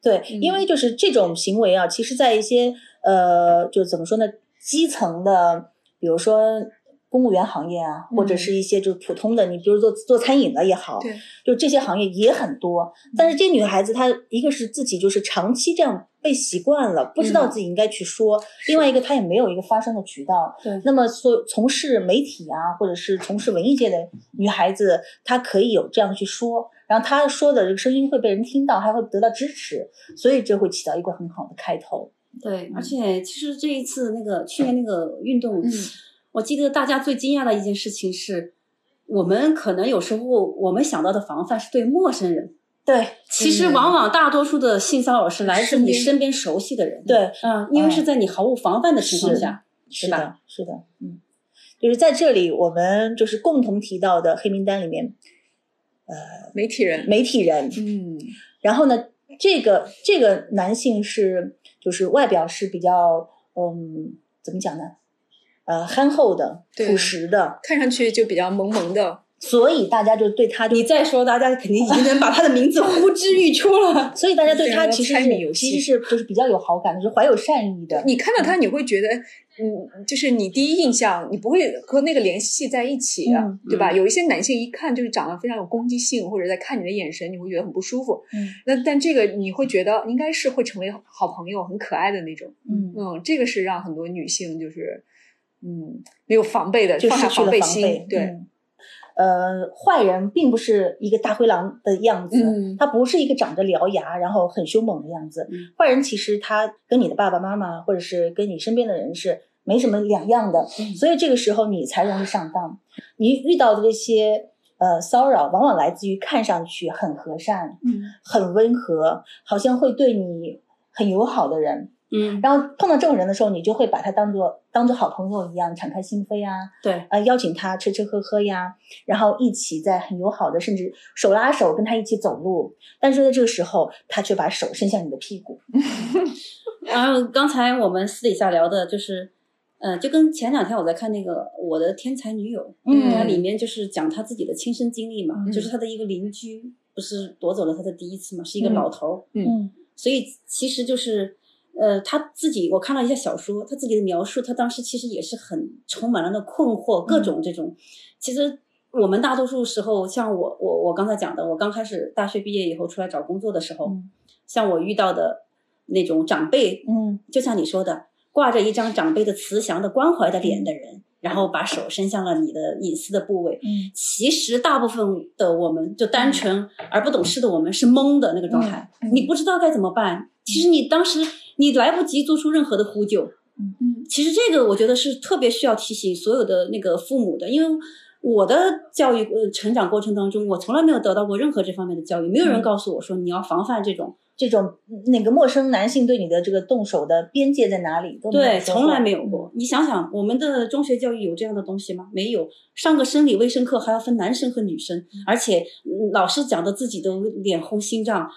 Speaker 2: 对，
Speaker 3: 嗯
Speaker 2: 因为就是这种行为啊，其实，在一些呃，就怎么说呢，基层的，比如说公务员行业啊，或者
Speaker 3: 嗯
Speaker 2: 是一些就是普通的，你比如做做餐饮的也好，
Speaker 3: 对，
Speaker 2: 就这些行业也很多。但是这些女孩子，她一个是自己就是长期这样被习惯了，不知道
Speaker 3: 嗯。
Speaker 2: 自己应该去说；另外一个，她也没有一个发声的渠道。
Speaker 1: 对。
Speaker 2: 那么所从事媒体啊，或者是从事文艺界的女孩子，她可以有这样去说，然后她说的这个声音会被人听到，还会得到支持，所以这会起到一个很好的开头。
Speaker 1: 对，而且其实这一次那个去年那个运动，
Speaker 3: 嗯
Speaker 1: 我记得大家最惊讶的一件事情是，我们可能有时候我们想到的防范是对陌生人，
Speaker 2: 对
Speaker 1: 其实往往大多数的性骚扰是来自你
Speaker 3: 身边
Speaker 1: 熟悉的人。
Speaker 2: 对，
Speaker 1: 嗯，因为是在你毫无防范的情况下，
Speaker 2: 是的，是的，嗯，就是在这里，我们就是共同提到的黑名单里面，呃
Speaker 3: 媒体人，
Speaker 2: 媒体人，
Speaker 3: 嗯
Speaker 2: 然后呢，这个这个男性是就是外表是比较嗯，怎么讲呢？呃，憨厚的、朴实的，
Speaker 3: 看上去就比较萌萌的。[LAUGHS]
Speaker 2: 所以大家就对他就
Speaker 1: 你再说，大家肯定已经能把他的名字呼之欲出了。[LAUGHS]
Speaker 2: 所以大家对他其实是其实是就是比较有好感的，是怀有善意的。
Speaker 3: 你看到他，你会觉得，嗯，就是你第一印象，你不会和那个联系在一起，啊
Speaker 2: 嗯
Speaker 3: 对吧？有一些男性一看就是长得非常有攻击性，或者在看你的眼神，你会觉得很不舒服。
Speaker 2: 嗯
Speaker 3: 那但这个你会觉得应该是会成为好朋友，很可爱的那种。
Speaker 2: 嗯，
Speaker 3: 嗯，这个是让很多女性就是，嗯，没有防备的，
Speaker 2: 就
Speaker 3: 放下
Speaker 2: 防
Speaker 3: 备心。对，
Speaker 2: 嗯呃，坏人并不是一个大灰狼的样子，
Speaker 3: 嗯
Speaker 2: 他不是一个长着獠牙然后很凶猛的样子。
Speaker 1: 嗯
Speaker 2: 坏人其实他跟你的爸爸妈妈或者是跟你身边的人是没什么两样的，
Speaker 1: 嗯
Speaker 2: 所以这个时候你才容易上当。你遇到的这些呃骚扰，往往来自于看上去很和善、
Speaker 3: 嗯
Speaker 2: 很温和，好像会对你很友好的人。
Speaker 1: 嗯，
Speaker 2: 然后碰到这种人的时候，你就会把他当做当做好朋友一样敞开心扉啊，
Speaker 1: 对，
Speaker 2: 呃，邀请他吃吃喝喝呀，然后一起在很友好的，甚至手拉手跟他一起走路。但是在这个时候，他却把手伸向你的屁股。[LAUGHS]
Speaker 1: 然后刚才我们私底下聊的就是，呃，就跟前两天我在看那个《我的天才女友》，
Speaker 2: 嗯
Speaker 1: 它里面就是讲他自己的亲身经历嘛，
Speaker 3: 嗯
Speaker 1: 就是他的一个邻居不是夺走了他的第一次嘛，是一个
Speaker 2: 嗯
Speaker 1: 老头儿，
Speaker 2: 嗯
Speaker 1: 所以其实就是。呃，他自己我看了一下小说，他自己的描述，他当时其实也是很充满了那困惑，各种这种。其实我们大多数时候，像我我我刚才讲的，我刚开始大学毕业以后出来找工作的时候，
Speaker 2: 嗯
Speaker 1: 像我遇到的那种长辈，
Speaker 2: 嗯
Speaker 1: 就像你说的，挂着一张长辈的慈祥的关怀的脸的人，然后把手伸向了你的隐私的部位。
Speaker 2: 嗯
Speaker 1: 其实大部分的我们就单纯而不懂事的我们是懵的那个状态，
Speaker 2: 嗯
Speaker 1: 你不知道该怎么办。其实你当时你来不及做出任何的呼救。
Speaker 3: 嗯嗯
Speaker 1: 其实这个我觉得是特别需要提醒所有的那个父母的，因为我的教育呃成长过程当中，我从来没有得到过任何这方面的教育，没有人
Speaker 2: 嗯
Speaker 1: 告诉我说你要防范这种。
Speaker 2: 这种那个陌生男性对你的这个动手的边界在哪里？都
Speaker 1: 对，从来没有过。你想想，我们的中学教育有这样的东西吗？没有。上个生理卫生课还要分男生和女生，而且、嗯老师讲的自己都脸红心胀。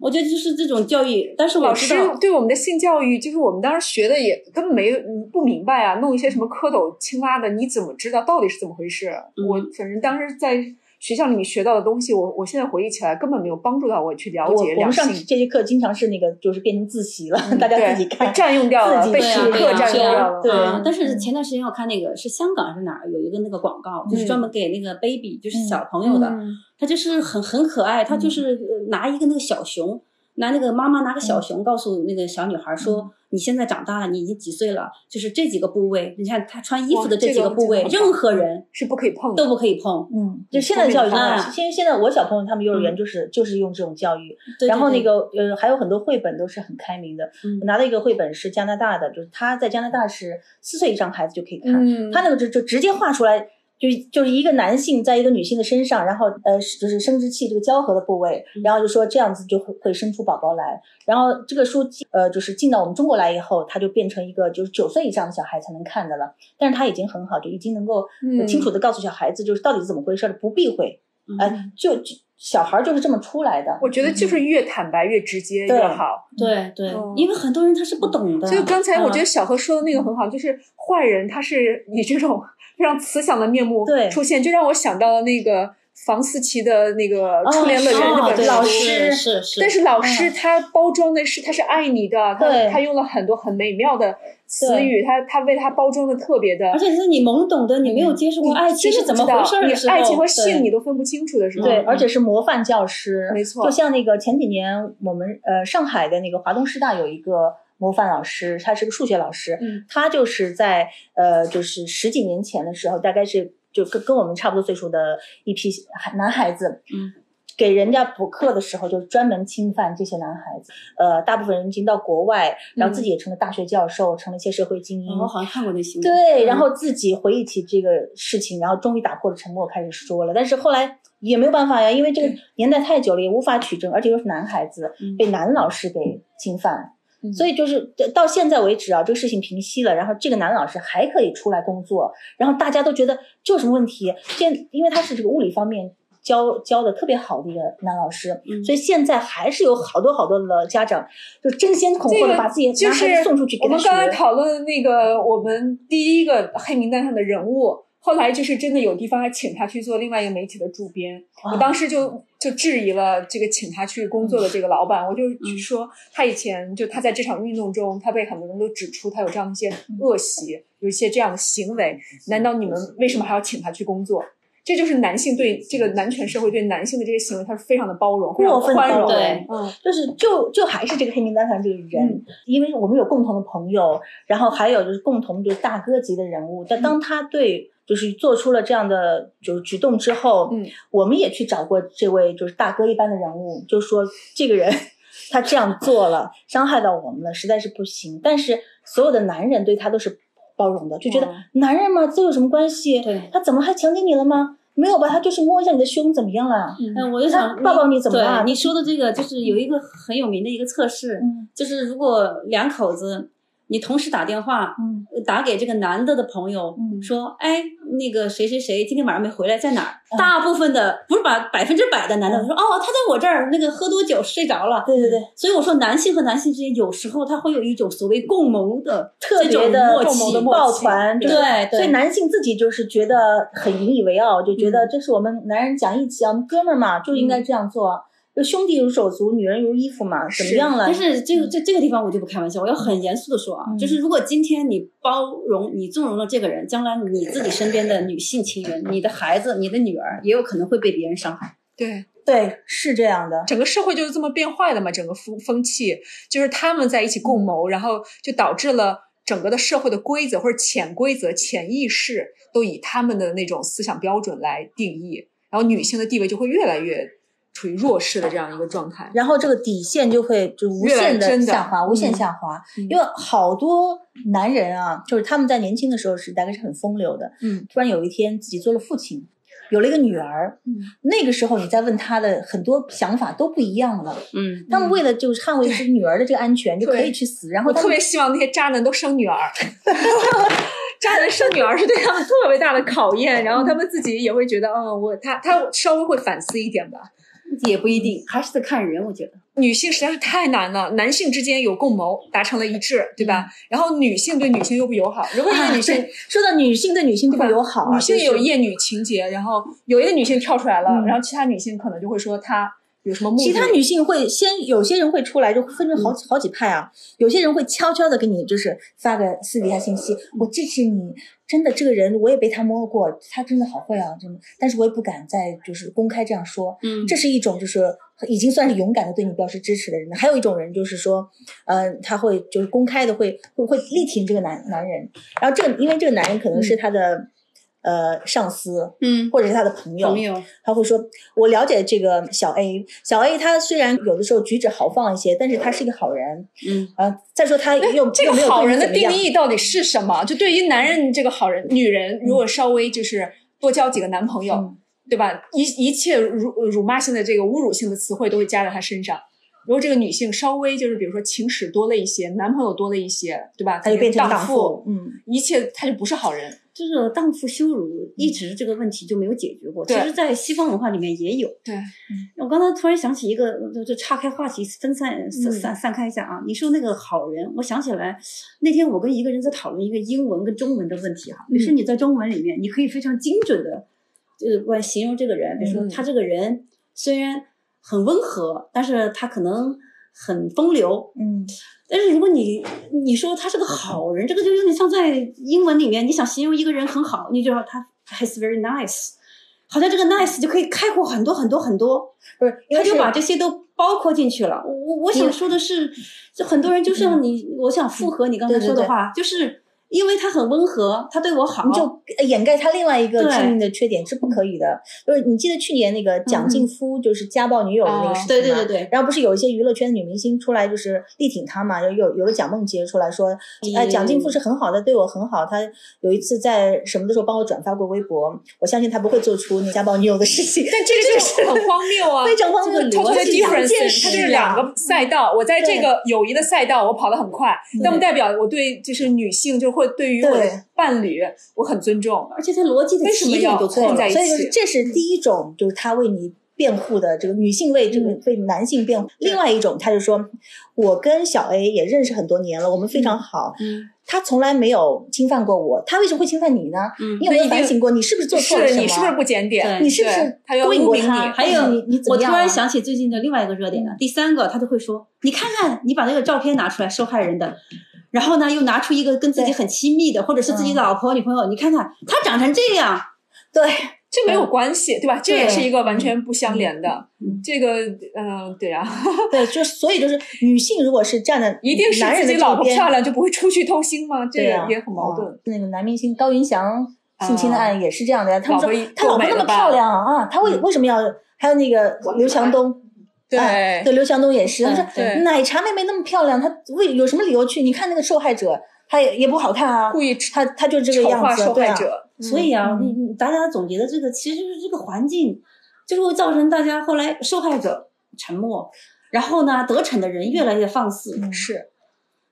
Speaker 1: 我觉得就是这种教育，但是我
Speaker 3: 老师，对我们的性教育，就是我们当时学的也根本没不明白啊，弄一些什么蝌蚪、青蛙的，你怎么知道到底是怎么回事？
Speaker 1: 嗯
Speaker 3: 我反正当时在学校里面学到的东西，我我现在回忆起来根本没有帮助到我去了
Speaker 2: 解我
Speaker 3: 解两
Speaker 2: 们上。这节课经常是那个就是变成自习了，[LAUGHS] 大家自己看。
Speaker 3: 占用掉了，
Speaker 2: 自己
Speaker 3: 被课
Speaker 1: 对啊
Speaker 3: 占用掉了。
Speaker 2: 对
Speaker 1: 啊但是
Speaker 2: 嗯
Speaker 1: 前段时间我看那个是香港还是哪儿有一个那个广告，就是
Speaker 3: 嗯
Speaker 1: 专门给那个 baby，就是
Speaker 2: 嗯
Speaker 1: 小朋友的，
Speaker 3: 嗯
Speaker 1: 他就是很很可爱，他就是呃拿一个那个小熊，拿那个妈妈拿个小熊，告诉那个小女孩说：“你现在长大了，你已经几岁了？就是这几个部位，你看她穿衣服的这几个部位，
Speaker 3: 这个
Speaker 1: 任何人
Speaker 3: 是不可以碰的。
Speaker 1: 都不可以碰。
Speaker 2: 嗯，就现在的教育方
Speaker 1: 啊
Speaker 2: 法，现在现在我小朋友他们幼儿园
Speaker 1: 嗯
Speaker 2: 就是就是用这种教育，
Speaker 1: 对”
Speaker 2: 然后那个呃还有很多绘本都是很开明的。
Speaker 1: 嗯
Speaker 2: 我拿到一个绘本是加拿大的，就是他在加拿大是四岁以上孩子就可以看，
Speaker 3: 嗯
Speaker 2: 他那个就就直接画出来。就就是一个男性在一个女性的身上，然后呃就是生殖器这个交合的部位，
Speaker 1: 嗯
Speaker 2: 然后就说这样子就会会生出宝宝来。然后这个书呃就是进到我们中国来以后，它就变成一个就是九岁以上的小孩才能看的了。但是它已经很好，就已经能够清楚的告诉小孩子就是到底是怎么回事了，不避讳。
Speaker 1: 嗯
Speaker 2: 哎，就就小孩就是这么出来的。
Speaker 3: 我觉得就是越坦白越直接
Speaker 2: 对
Speaker 3: 越好。
Speaker 1: 对对
Speaker 3: 嗯，
Speaker 1: 因为很多人他是不懂的。
Speaker 3: 所以刚才我觉得
Speaker 1: 啊
Speaker 3: 小何说的那个很好，就是坏人他是以这种非常慈祥的面目
Speaker 2: 对
Speaker 3: 出现，就让我想到了那个房思琪的那个《初恋乐园》那本书。
Speaker 2: 老师
Speaker 1: 是是，
Speaker 3: 但是老师他包装的是他是爱你的，他
Speaker 2: 对
Speaker 3: 他用了很多很美妙的词语，他他为他包装的特别的。
Speaker 1: 而且是你懵懂的，你没有接触过爱情是怎么回事儿的时候，
Speaker 3: 你爱情和性你都分不清楚的时候，
Speaker 2: 对，
Speaker 1: 嗯
Speaker 2: 而且是模范教师，
Speaker 3: 没错
Speaker 2: 就像那个前几年我们呃上海的那个华东师大有一个模范老师，他是个数学老师，
Speaker 3: 嗯
Speaker 2: 他就是在呃就是十几年前的时候，大概是就跟跟我们差不多岁数的一批孩男孩子，
Speaker 1: 嗯。
Speaker 2: 给人家补课的时候，就专门侵犯这些男孩子。呃，大部分人已经到国外，然后自己也成了大学教授，成了一些社会精英。
Speaker 1: 嗯我好像看过那新闻。
Speaker 2: 对，
Speaker 1: 嗯
Speaker 2: 然后自己回忆起这个事情，然后终于打破了沉默，开始说了。但是后来也没有办法呀，因为这个年代太久了，也无法取证，而且又是男孩子
Speaker 1: 嗯
Speaker 2: 被男老师给侵犯，
Speaker 3: 嗯
Speaker 2: 所以就是到现在为止啊，这个事情平息了，然后这个男老师还可以出来工作，然后大家都觉得这有什么问题？现因为他是这个物理方面。教教的特别好的一个男老师，
Speaker 1: 嗯
Speaker 2: 所以现在还是有好多好多的家长就争先恐后的把自己
Speaker 3: 就
Speaker 2: 男孩子送出去给他
Speaker 3: 我们刚才。讨论的那个我们第一个黑名单上的人物，后来就是真的有地方还请他去做另外一个媒体的主编。
Speaker 2: 啊
Speaker 3: 我当时就就质疑了这个请他去工作的这个老板，我就
Speaker 2: 嗯
Speaker 3: 说他以前就他在这场运动中，他被很多人都指出他有这样的一些恶习，有一些这样的行为，难道你们为什么还要请他去工作？这就是男性对这个男权社会对男性的这些行为，他是非常的包容，非常宽容。
Speaker 1: 对
Speaker 3: 嗯，
Speaker 2: 就是就就还是这个黑名单上这个人，
Speaker 3: 嗯
Speaker 2: 因为我们有共同的朋友，然后还有就是共同就是大哥级的人物。但当他对就是做出了这样的就是举动之后，
Speaker 3: 嗯，
Speaker 2: 我们也去找过这位就是大哥一般的人物，就说这个人他这样做了，伤害到我们了，实在是不行。但是所有的男人对他都是包容的，就觉得
Speaker 3: 嗯
Speaker 2: 男人嘛，这有什么关系？
Speaker 1: 对
Speaker 2: 他怎么还强奸你了吗？没有吧，他就是摸一下你的胸，怎么样了？
Speaker 1: 嗯，我就想
Speaker 2: 抱抱你怎么了
Speaker 1: 你说的这个就是有一个很有名的一个测试，
Speaker 2: 嗯
Speaker 1: 就是如果两口子你同时打电话，
Speaker 2: 嗯
Speaker 1: 打给这个男的的朋友，
Speaker 2: 嗯
Speaker 1: 说，哎，那个谁谁谁今天晚上没回来，在哪儿？
Speaker 2: 嗯
Speaker 1: 大部分的不是把百分之百的男的
Speaker 2: 嗯
Speaker 1: 说，哦，他在我这儿，那个喝多酒睡着了。
Speaker 2: 对对对，
Speaker 1: 所以我说，男性和男性之间有时候他会有一种所谓共谋的
Speaker 2: 特别的
Speaker 1: 默
Speaker 3: 共谋的
Speaker 1: 契，
Speaker 2: 抱团，
Speaker 1: 对对
Speaker 2: 所以男性自己就是觉得很引以为傲，就觉得
Speaker 1: 嗯
Speaker 2: 这是我们男人讲义气啊，我们哥们儿嘛就应该这样做。就兄弟如手足，女人如衣服嘛，怎么样了？
Speaker 1: 但是这个这这个地方我就不开玩笑，我要很严肃的说啊，
Speaker 2: 嗯
Speaker 1: 就是如果今天你包容、你纵容了这个人，将来你自己身边的女性情人、你的孩子、你的女儿，也有可能会被别人伤害。
Speaker 3: 对，
Speaker 2: 对，是这样的。
Speaker 3: 整个社会就是这么变坏的嘛，整个风风气就是他们在一起共谋，然后就导致了整个的社会的规则或者潜规则、潜意识都以他们的那种思想标准来定义，然后女性的地位就会越来越处于弱势的这样一个状态。
Speaker 2: 然后这个底线就会就无限的下滑，无限
Speaker 3: 嗯
Speaker 2: 下滑。
Speaker 3: 嗯
Speaker 2: 因为好多男人啊，就是他们在年轻的时候是大概是很风流的，
Speaker 3: 嗯，
Speaker 2: 突然有一天自己做了父亲，有了一个女儿，
Speaker 3: 嗯，
Speaker 2: 那个时候你再问他的很多想法都不一样了。
Speaker 1: 嗯，
Speaker 2: 他们为了就是捍卫自己女儿的这个安全，就可以去死。然后
Speaker 3: 我特别希望那些渣男都生女儿，[LAUGHS] 渣男生女儿是对他们特别大的考验，然后他们自己也会觉得，嗯，我他他稍微会反思一点吧。
Speaker 1: 也不一定，还是得看人。我觉得，
Speaker 3: 女性实在是太难了，男性之间有共谋，达成了一致，对吧？然后女性对女性又不友好，如果一个女性、
Speaker 2: 说到女性对女性不友好啊，
Speaker 3: 女性
Speaker 2: 也
Speaker 3: 有厌女情节，然后有一个女性跳出来了，
Speaker 2: 嗯
Speaker 3: 然后其他女性可能就会说她有什么。
Speaker 2: 其他女性会先，有些人会出来，就分成好好几派啊。有些人会悄悄的给你，就是发个私底下信息，我支持你。真的，这个人我也被他摸过，他真的好会啊，真的。但是我也不敢再就是公开这样说。
Speaker 1: 嗯
Speaker 2: 这是一种就是已经算是勇敢的对你表示支持的人。还有一种人就是说，呃，他会就是公开的会会会力挺这个男男人。然后这个因为这个男人可能是他的、呃上司
Speaker 1: 嗯，
Speaker 2: 或者是他的朋友，
Speaker 1: 朋友，
Speaker 2: 他会说：“我了解这个小 A，小 A 他虽然有的时候举止豪放一些，但是他是一个好人。
Speaker 1: 嗯，
Speaker 2: 呃，再说他又
Speaker 3: 这个好人的定义到底是什么？就对于男人这个好人，女人如果稍微就是多交几个男朋友，
Speaker 2: 嗯
Speaker 3: 对吧？一一切辱辱骂性的这个侮辱性的词汇都会加在他身上。如果这个女性稍微就是比如说情史多了一些，男朋友多了一些，对吧？
Speaker 2: 他就变成
Speaker 3: 荡
Speaker 2: 荡妇。嗯，
Speaker 3: 一切他就不是好人。
Speaker 1: 这个荡妇羞辱一直这个问题就没有解决过。其实，在西方文化里面也有。
Speaker 3: 对，
Speaker 1: 我刚才突然想起一个，就就岔开话题，分散散
Speaker 3: 嗯
Speaker 1: 散散开一下啊。你说那个好人，我想起来那天我跟一个人在讨论一个英文跟中文的问题哈。
Speaker 3: 嗯
Speaker 1: 就是你在中文里面，你可以非常精准的，呃，来形容这个人，比如说
Speaker 3: 嗯
Speaker 1: 他这个人虽然很温和，但是他可能很风流。
Speaker 2: 嗯，
Speaker 1: 但是如果你你说他是个好人，这个就有点像在英文里面，你想形容一个人很好，你就说他 he's very nice，好像这个 nice 就可以概括很多很多很多，
Speaker 2: 不是，
Speaker 1: 他就把这些都包括进去了。我我我想说的是，就很多人就像你，我想附和你刚才
Speaker 2: 对对对
Speaker 1: 说的话，就是因为他很温和，他对我好，
Speaker 2: 你就呃掩盖他另外一个致命的缺点是不可以的。就是你记得去年那个蒋劲夫就是家暴女友的那个事情吗？
Speaker 1: 对对对对
Speaker 2: 然后不是有一些娱乐圈的女明星出来就是力挺他嘛？有有有个蒋梦婕出来说，哎，蒋劲夫是很好的，对我很好。他有一次在什么的时候帮我转发过微博，我相信他不会做出那家暴女友的事情。
Speaker 3: 但这 [LAUGHS] 个就是很荒谬啊，[LAUGHS]
Speaker 2: 非常荒谬，逻辑两
Speaker 3: difference，
Speaker 2: 件
Speaker 3: 它就是两个赛道。我在这个友谊的赛道，我跑得很快，但不代表我对就是女性，就会对于我的伴侣，我很尊重。
Speaker 1: 而且他逻辑的
Speaker 3: 为什么
Speaker 1: 起点
Speaker 3: 要
Speaker 1: 都错了
Speaker 3: 混在一。起
Speaker 2: 这是第一种，就是他为你辩护的这个女性为这个
Speaker 3: 嗯
Speaker 2: 为男性辩护。另外一种，他就说，我跟小 A 也认识很多年了，我们非常好。
Speaker 1: 嗯
Speaker 2: 他从来没有侵犯过我，他为什么会侵犯你呢？
Speaker 1: 嗯
Speaker 2: 你有没有反省过，你是不是做错了什么？
Speaker 3: 是你是不是不检点？
Speaker 1: 对
Speaker 2: 你是不是
Speaker 3: 对他要
Speaker 2: 勾引过
Speaker 3: 污名
Speaker 2: 他？
Speaker 3: 你
Speaker 1: 还有
Speaker 2: 你你怎
Speaker 1: 我突
Speaker 2: 么样啊？
Speaker 1: 然想起最近的另外一个热点了，第三个他就会说：“你看看，你把那个照片拿出来，受害人的，然后呢又拿出一个跟自己很亲密的，或者是自己
Speaker 2: 嗯
Speaker 1: 老婆、女朋友，你看看他长成这样，
Speaker 2: 对
Speaker 3: 这没有关系，对吧？这也是一个完全不相连的。
Speaker 1: 嗯
Speaker 3: 这个，嗯、对啊，
Speaker 2: 对，就所以就是女性如果是站在 [LAUGHS]
Speaker 3: 一定是自己老婆漂亮就不会出去偷腥吗？这个也很矛盾。
Speaker 2: 啊那个男明星高云翔性侵的案也是这样的呀，他们说
Speaker 3: 老婆一
Speaker 2: 他老婆那么漂亮啊，他为
Speaker 3: 嗯
Speaker 2: 为什么要？还有那个刘强东。
Speaker 3: 对
Speaker 2: 哎对，刘强东也是。他说奶茶妹妹那么漂亮，她为有什么理由去？你看那个受害者，她也也不好看啊，
Speaker 3: 故意
Speaker 2: 她她就这个样子，
Speaker 3: 化受。害者。
Speaker 1: 所以啊，
Speaker 2: 嗯
Speaker 1: 你你大家总结的这个，其实就是这个环境，就是会造成大家后来受害者沉默，然后呢，得逞的人越来越放肆，
Speaker 2: 嗯
Speaker 3: 是，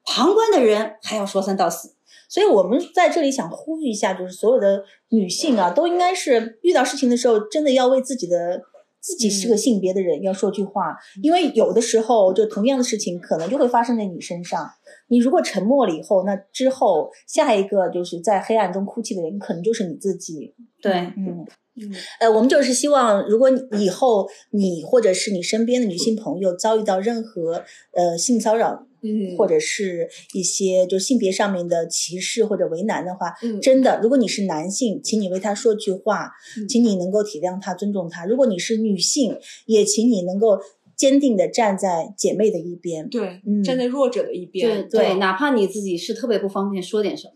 Speaker 1: 旁观的人还要说三道四。
Speaker 2: 所以我们在这里想呼吁一下，就是所有的女性啊，都应该是遇到事情的时候，真的要为自己的自己是个性别的人要说句话，因为有的时候就同样的事情可能就会发生在你身上。你如果沉默了以后，那之后下一个就是在黑暗中哭泣的人，可能就是你自己。
Speaker 1: 对，
Speaker 2: 嗯。
Speaker 3: 嗯，
Speaker 2: 呃，我们就是希望，如果你以后你或者是你身边的女性朋友遭遇到任何呃性骚扰，
Speaker 3: 嗯，
Speaker 2: 或者是一些就性别上面的歧视或者为难的话，
Speaker 3: 嗯
Speaker 2: 真的，如果你是男性，请你为他说句话，
Speaker 3: 嗯
Speaker 2: 请你能够体谅他、尊重他；如果你是女性，也请你能够坚定的站在姐妹的一边。
Speaker 3: 对，
Speaker 2: 嗯
Speaker 3: 站在弱者的一
Speaker 1: 对
Speaker 3: 边，
Speaker 2: 对
Speaker 1: 哪怕你自己是特别不方便说点什么，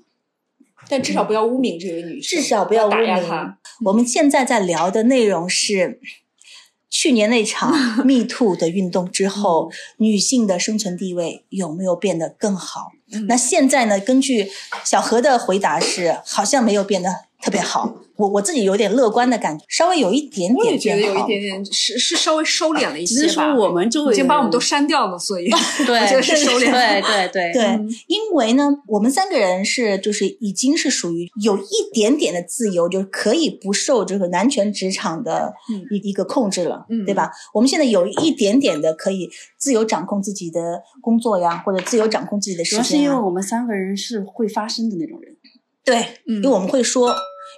Speaker 3: 但至少不要污名这位女生，
Speaker 2: 至少不要污
Speaker 3: 打压
Speaker 2: 名
Speaker 3: 她。
Speaker 2: 我们现在在聊的内容是。去年那场 [LAUGHS] Me Too 的运动之后，女性的生存地位有没有变得更好？
Speaker 3: 嗯
Speaker 2: 那现在呢？根据小何的回答是，好像没有变得特别好。我我自己有点乐观的感觉，稍微有一点
Speaker 3: 我也
Speaker 2: 点变好。
Speaker 3: 觉得有一点点是是稍微收敛了一些
Speaker 1: 只是。说我们周围
Speaker 3: 已经把我们都删掉了，所以 [LAUGHS]
Speaker 1: 对，
Speaker 3: 我觉得是收敛
Speaker 1: 对对对 [LAUGHS]
Speaker 2: 对，
Speaker 3: 嗯
Speaker 2: 因为呢，我们三个人是就是已经是属于有一点点的自由，就是可以不受这个男权职场的
Speaker 3: 嗯
Speaker 2: 一、一个控制了，
Speaker 3: 嗯
Speaker 2: 对吧？我们现在有一点点的可以自由掌控自己的工作呀，或者自由掌控自己的时
Speaker 1: 主要是因
Speaker 2: 间啊。
Speaker 1: 为我们三个人是会发声的那种人。
Speaker 2: 对，
Speaker 3: 嗯
Speaker 2: 因为我们会说，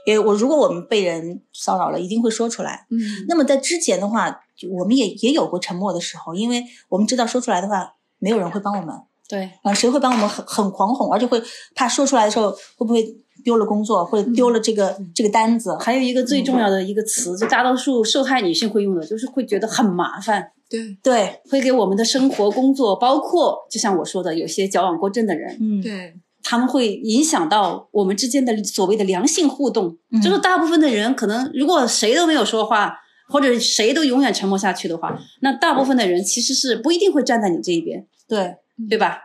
Speaker 2: 因为我如果我们被人骚扰了，一定会说出来。
Speaker 3: 嗯，
Speaker 2: 那么在之前的话，我们也也有过沉默的时候，因为我们知道说出来的话，没有人会帮我们。
Speaker 1: 对，
Speaker 2: 啊，谁会帮我们很很狂哄，而且会怕说出来的时候会不会丢了工作，或者丢了这个、这个单子？
Speaker 1: 还有一个最重要的一个词，就大多数受害女性会用的，就是会觉得很麻烦，
Speaker 3: 对
Speaker 2: 对，
Speaker 1: 会给我们的生活、工作，包括就像我说的，有些矫枉过正的人，
Speaker 2: 嗯，
Speaker 3: 对，
Speaker 1: 他们会影响到我们之间的所谓的良性互动。
Speaker 2: 嗯。
Speaker 1: 就是大部分的人可能，如果谁都没有说话，或者谁都永远沉默下去的话，那大部分的人其实是不一定会站在你这一边，
Speaker 2: 对，
Speaker 1: 对吧？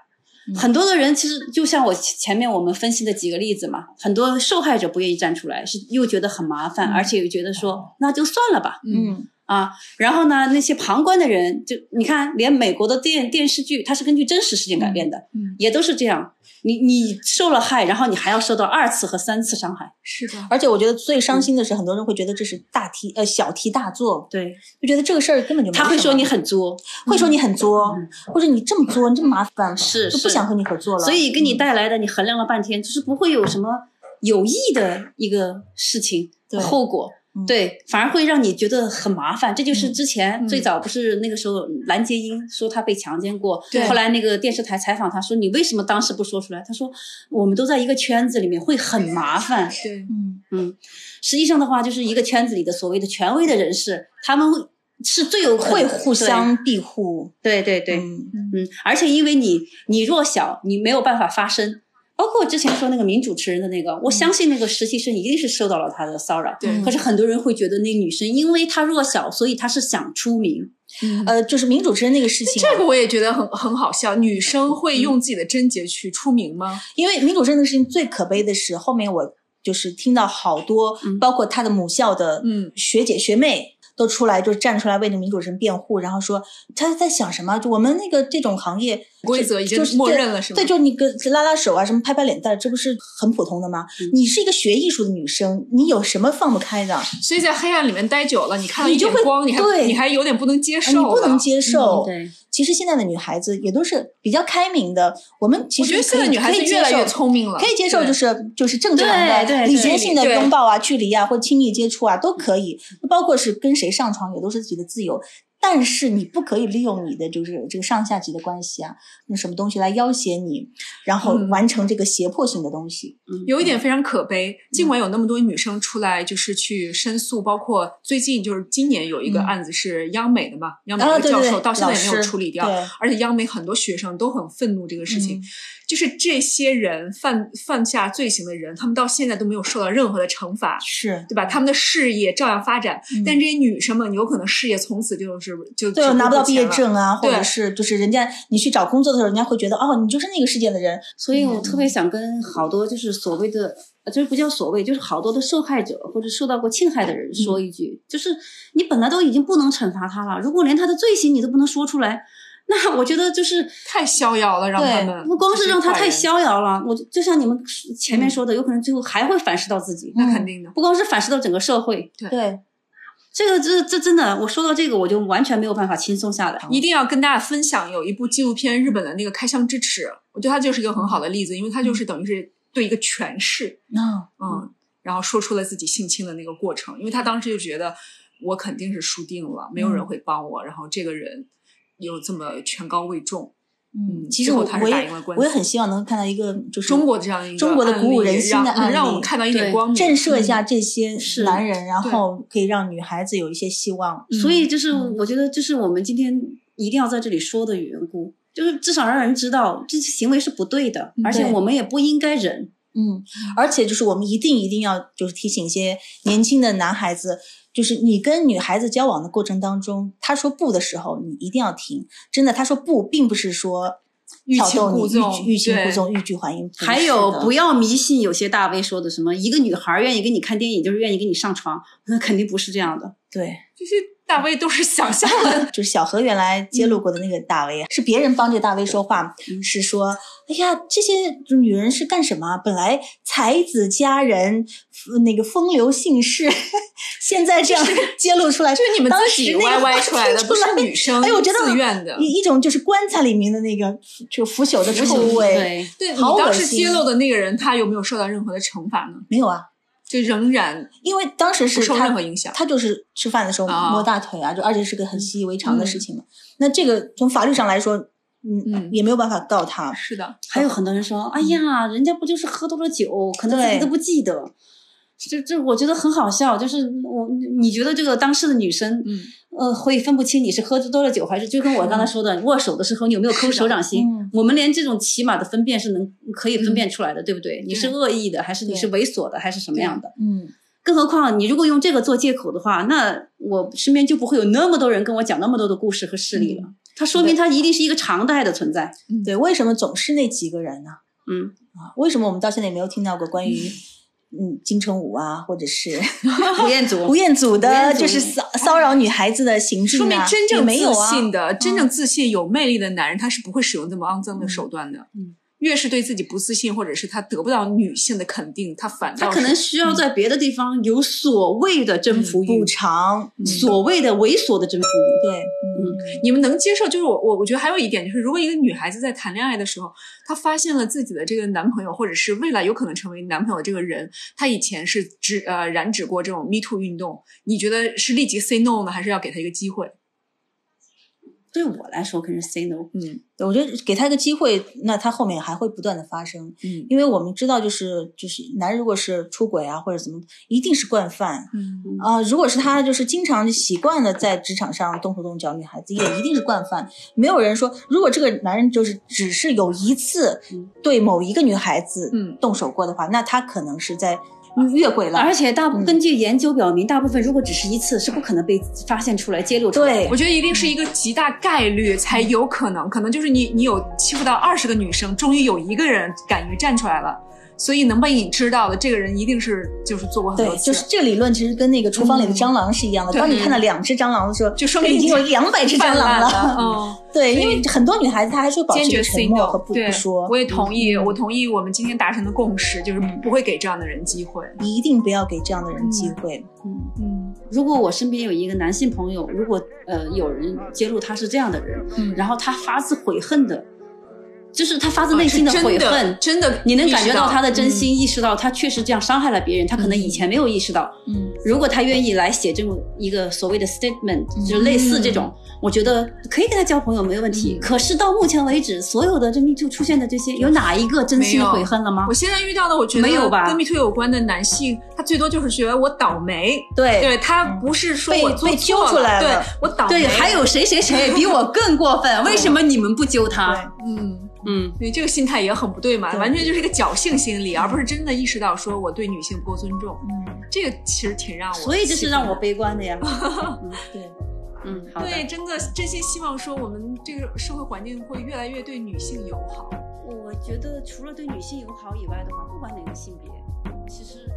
Speaker 2: 嗯。
Speaker 1: 很多的人其实就像我前前面我们分析的几个例子嘛，很多受害者不愿意站出来，是又觉得很麻烦，
Speaker 2: 嗯。
Speaker 1: 而且又觉得说那就算了吧，
Speaker 2: 嗯。
Speaker 1: 啊，然后呢，那些旁观的人，就你看，连美国的电电视剧，它是根据真实事件改编的，
Speaker 3: 嗯，
Speaker 1: 也都是这样。你你受了害，然后你还要受到二次和三次伤害，
Speaker 3: 是的，
Speaker 2: 而且我觉得最伤心的是，很多人会觉得这是大题呃小题大做，
Speaker 1: 对，
Speaker 2: 就觉得这个事儿根本就没
Speaker 1: 他会说你很作，
Speaker 2: 会说你很作，或者你这么作，你这么麻烦，
Speaker 1: 是
Speaker 2: 就不想和你合作了。
Speaker 1: 所以给你
Speaker 2: 嗯
Speaker 1: 带来的，你衡量了半天，就是不会有什么有益的一个事情
Speaker 2: 的
Speaker 1: 后果。
Speaker 2: 嗯
Speaker 1: 对，反而会让你觉得很麻烦。这就是
Speaker 2: 嗯
Speaker 1: 之前
Speaker 3: 嗯
Speaker 1: 最早不是那个时候蓝洁瑛说她被强奸过，
Speaker 3: 对
Speaker 1: 后来那个电视台采访她说你为什么当时不说出来？她说我们都在一个圈子里面，会很麻烦。
Speaker 3: 对，
Speaker 2: 嗯
Speaker 1: 嗯，实际上的话，就是一个圈子里的所谓的权威的人士，他们会是最有
Speaker 2: 会互相庇护，
Speaker 1: 对对对对，
Speaker 2: 嗯
Speaker 1: 嗯，而且因为你你弱小，你没有办法发声。包括我之前说那个名主持人的那个，我相信那个实习生一定是受到了他的骚扰。
Speaker 3: 对
Speaker 1: 可是很多人会觉得那个女生因为她弱小，所以她是想出名。
Speaker 3: 嗯
Speaker 2: 呃，就是名主持人那个事情啊，
Speaker 3: 这个我也觉得很很好笑。女生会用自己的贞洁去出名吗？
Speaker 2: 因为名主持人的事情最可悲的是，后面我就是听到好多，
Speaker 1: 嗯
Speaker 2: 包括他的母校的
Speaker 3: 嗯
Speaker 2: 学姐学妹。都出来就站出来为那民主人辩护，然后说他在想什么？就我们那个这种行业
Speaker 3: 规则已经
Speaker 2: 是
Speaker 3: 默认了是吗
Speaker 2: 对，就你跟拉拉手啊，什么拍拍脸蛋，这不是很普通的吗？
Speaker 1: 嗯
Speaker 2: 你是一个学艺术的女生，你有什么放不开的？啊
Speaker 3: 所以在黑暗里面待久了，你看到一
Speaker 2: 你就会
Speaker 3: 点光，你还
Speaker 2: 对
Speaker 3: 你还有点不能接受
Speaker 2: 你，不能接受。
Speaker 1: 对，
Speaker 2: 其实现在的女孩子也都是比较开明的，我们其实
Speaker 3: 我觉得现在女孩子越来越
Speaker 2: 受
Speaker 3: 聪明了，
Speaker 2: 可以接受，就是就是正常的
Speaker 1: 对对
Speaker 2: 礼节性的拥抱啊、距离啊或亲密接触啊都可以，包括是跟谁上床也都是自己的自由。但是你不可以利用你的就是这个上下级的关系啊，那什么东西来要挟你，然后
Speaker 3: 嗯。
Speaker 2: 完成这个胁迫性的东西。
Speaker 3: 有一点非常可悲，尽管有那么多女生出来就是去申诉，包括最近就是今年有一个
Speaker 2: 嗯。
Speaker 3: 案子是央美的嘛，央美
Speaker 2: 啊，
Speaker 3: 的教授到现在也没有处理掉，
Speaker 2: 对。
Speaker 3: 而且央美很多学生都很愤怒这个事情，
Speaker 2: 嗯
Speaker 3: 就是这些人犯犯下罪行的人，他们到现在都没有受到任何的惩罚。
Speaker 2: 是
Speaker 3: 对吧？他们的事业照样发展，
Speaker 2: 嗯
Speaker 3: 但这些女生们有可能事业从此就是就
Speaker 2: 对拿不到毕业证啊，或者是就是人家你去找工作的时候，人家会觉得哦，你就是那个世界的人。
Speaker 1: 所以我特别想跟好多就是所谓的，呃就是不叫所谓，就是好多的受害者或者受到过侵害的人说一句，就是你本来都已经不能惩罚他了，如果连他的罪行你都不能说出来，[LAUGHS] 那我觉得就是
Speaker 3: 太逍遥了，让他们
Speaker 1: 不光是让他太逍遥了，我就就像你们前面说的，有可能最后还会反噬到自己，
Speaker 3: 那肯定的。
Speaker 1: 不光是反噬到整个社会。
Speaker 2: 对，
Speaker 1: 这个这这真的，我说到这个我就完全没有办法轻松下来。
Speaker 3: 一定要跟大家分享有一部纪录片，日本的那个《开箱之耻》，我觉得它就是一个很好的例子，因为它就是等于是对一个权势，
Speaker 2: 嗯，
Speaker 3: 嗯，然后说出了自己性侵的那个过程，因为他当时就觉得我肯定是输定了，没有人会帮我，然后这个人又这么权高位重，嗯
Speaker 2: 其实我我也
Speaker 3: 打赢了官司
Speaker 2: 我也很希望能看到一个就是
Speaker 3: 中国这样一个
Speaker 2: 中国的鼓舞人心的案例，
Speaker 3: 让让我们看到一点光明，
Speaker 2: 震慑一下这些
Speaker 1: 是
Speaker 2: 男人，然后可以让女孩子有一些希望。
Speaker 1: 所以就是
Speaker 2: 嗯
Speaker 1: 我觉得这是我们今天一定要在这里说的缘故，就是至少让人知道这些行为是不对的，而且我们也不应该忍。
Speaker 2: 嗯，而且就是我们一定一定要就是提醒一些年轻的男孩子，就是你跟女孩子交往的过程当中，她说不的时候，你一定要停。真的，她说不，并不是说
Speaker 3: 欲擒故纵
Speaker 2: 欲欲擒故纵、欲拒还迎。
Speaker 1: 还有不要迷信有些大 V 说的什么一个女孩愿意跟你看电影就是愿意跟你上床，那肯定不是这样的。
Speaker 2: 对，
Speaker 3: 这些大 V 都是想象的，[LAUGHS]
Speaker 2: 就是小何原来揭露过的那个大 V，、啊，是别人帮这大 V 说话，是说，哎呀，这些女人是干什么？本来才子佳人，呃那个风流姓氏，现在这样 [LAUGHS] 揭露出来，
Speaker 3: 就是你们
Speaker 2: 当
Speaker 3: 自己
Speaker 2: 时那个
Speaker 3: YY 出来的，不是女生
Speaker 2: 哎，我觉得
Speaker 3: 自愿的。
Speaker 2: 一一种就是棺材里面的那个就腐朽的臭味，
Speaker 1: 对，
Speaker 3: 你
Speaker 2: 好恶
Speaker 3: 当时
Speaker 2: 心
Speaker 3: 揭露的那个人，他有没有受到任何的惩罚呢？
Speaker 2: 没有啊，
Speaker 3: 就仍然
Speaker 2: 因为当时
Speaker 3: 不受任何影响。
Speaker 2: 他就是吃饭的时候
Speaker 3: 啊
Speaker 2: 摸大腿啊，就而且是个很习以为常的事情嘛。那这个从法律上来说，嗯，
Speaker 3: 嗯
Speaker 2: 也没有办法告他。
Speaker 3: 是的，
Speaker 1: 还有很多人说，哎呀，人家不就是喝多了酒，可能自己
Speaker 2: 对
Speaker 1: 都不记得。这这我觉得很好笑，就是我你觉得这个当事的女生，
Speaker 3: 嗯，
Speaker 1: 呃，会分不清你是喝多了酒还是就跟我刚才说的握手的时候你有没有抠手掌心，
Speaker 2: 嗯
Speaker 1: 我们连这种起码的分辨是能可以分辨出来的，对不对？你是恶意的还是你是猥琐的还是什么样的？
Speaker 2: 嗯，
Speaker 1: 更何况你如果用这个做借口的话，那我身边就不会有那么多人跟我讲那么多的故事和事例了。它说明它一定是一个常态的存在。
Speaker 2: 对，为什么总是那几个人呢？
Speaker 1: 嗯，
Speaker 2: 啊，为什么我们到现在也没有听到过关于嗯金城武啊，或者是
Speaker 1: 吴彦祖 [LAUGHS]
Speaker 2: 吴彦祖的，就是骚骚扰女孩子的行径啊？
Speaker 3: 说明真正自
Speaker 2: 没有啊。
Speaker 3: 信的、真正自信、有魅力的男人，他是不会使用这么肮脏的手段的。
Speaker 1: 嗯，
Speaker 3: 越是对自己不自信，或者是他得不到女性的肯定，他反倒
Speaker 1: 他可能需要在别的地方有所谓的征服欲
Speaker 2: 补，偿，嗯
Speaker 1: 所谓的猥琐的征服欲。
Speaker 2: 对，嗯
Speaker 3: 你们能接受？就是我我我觉得还有一点就是，如果一个女孩子在谈恋爱的时候，她发现了自己的这个男朋友，或者是未来有可能成为男朋友的这个人，他以前是指呃染指过这种 Me Too 运动，你觉得是立即 say no 呢，还是要给他一个机会？
Speaker 1: 对我来说，肯定是 say no。
Speaker 3: 嗯
Speaker 2: 我觉得给他一个机会，那他后面还会不断的发生，
Speaker 3: 嗯
Speaker 2: 因为我们知道，就是就是男人如果是出轨啊或者怎么，一定是惯犯
Speaker 3: 嗯
Speaker 2: 啊、如果是他就是经常习惯的在职场上动手动脚，女孩子也一定是惯犯。没有人说，如果这个男人就是只是有一次
Speaker 1: 嗯
Speaker 2: 对某一个女孩子
Speaker 3: 嗯
Speaker 2: 动手过的话，那他可能是在越轨了。
Speaker 1: 而且大部
Speaker 2: 嗯
Speaker 1: 根据研究表明，大部分如果只是一次，是不可能被发现出来、揭露出来。
Speaker 2: 对
Speaker 3: 我觉得一定是一个极大概率才有可能，可能就是你你有欺负到二十个女生，终于有一个人敢于站出来了，所以能被你知道的这个人一定是就是做过很多
Speaker 2: 对，
Speaker 3: 次，
Speaker 2: 就是这个理论其实跟那个厨房里的蟑螂是一样的。
Speaker 3: 对
Speaker 2: 当你看到两只蟑螂的时候，
Speaker 3: 就说明
Speaker 2: 已经有两百只蟑螂了。
Speaker 3: 嗯。[LAUGHS]
Speaker 2: 对，因为很多女孩子她还是保持沉
Speaker 3: say
Speaker 2: 默
Speaker 3: no，
Speaker 2: 和不不说。
Speaker 3: 我也同意，
Speaker 2: 嗯
Speaker 3: 我同意我们今天达成的共识，就是不会给这样的人机会。
Speaker 2: 你一定不要给这样的人机会。
Speaker 1: 嗯，
Speaker 3: 嗯
Speaker 1: 如果我身边有一个男性朋友，如果呃有人揭露他是这样的人，
Speaker 3: 嗯
Speaker 1: 然后他发自悔恨的，就是他发自内心的悔恨，
Speaker 3: 真的，
Speaker 1: 你能感觉到他的真
Speaker 3: 嗯
Speaker 1: 心，意识到他确实这样伤害了别人，他可能以前没有意识到，
Speaker 2: 嗯
Speaker 1: 如果他愿意来写这么一个所谓的 statement，就类似这种，我觉得可以跟他交朋友没有问题。可是到目前为止，所有的这 Me Too 出现的这些，有哪一个真心悔恨了吗
Speaker 3: 我？现在遇到的，我觉得
Speaker 1: 没有吧
Speaker 3: 跟 Me Too 有关的男性，他最多就是觉得我倒霉。
Speaker 1: 对
Speaker 3: 对他不是说
Speaker 2: 被
Speaker 3: 我
Speaker 2: 被揪出来了
Speaker 3: 我倒霉。
Speaker 1: 对，还有谁谁谁比我更过分？[LAUGHS] 为什么你们不揪他？
Speaker 3: 嗯。
Speaker 1: 嗯，
Speaker 3: 因为这个心态也很不对嘛，完全就是一个侥幸心理，而不是真的意识到说我对女性不够尊重。
Speaker 2: 嗯，
Speaker 3: 这个其实挺让我，
Speaker 1: 所以这是让我悲观的呀。[LAUGHS]
Speaker 2: 对，
Speaker 1: 嗯，
Speaker 3: 对，真的真心希望说我们这个社会环境会越来越对女性友好。
Speaker 1: 我觉得除了对女性友好以外的话，不管哪个性别，其实。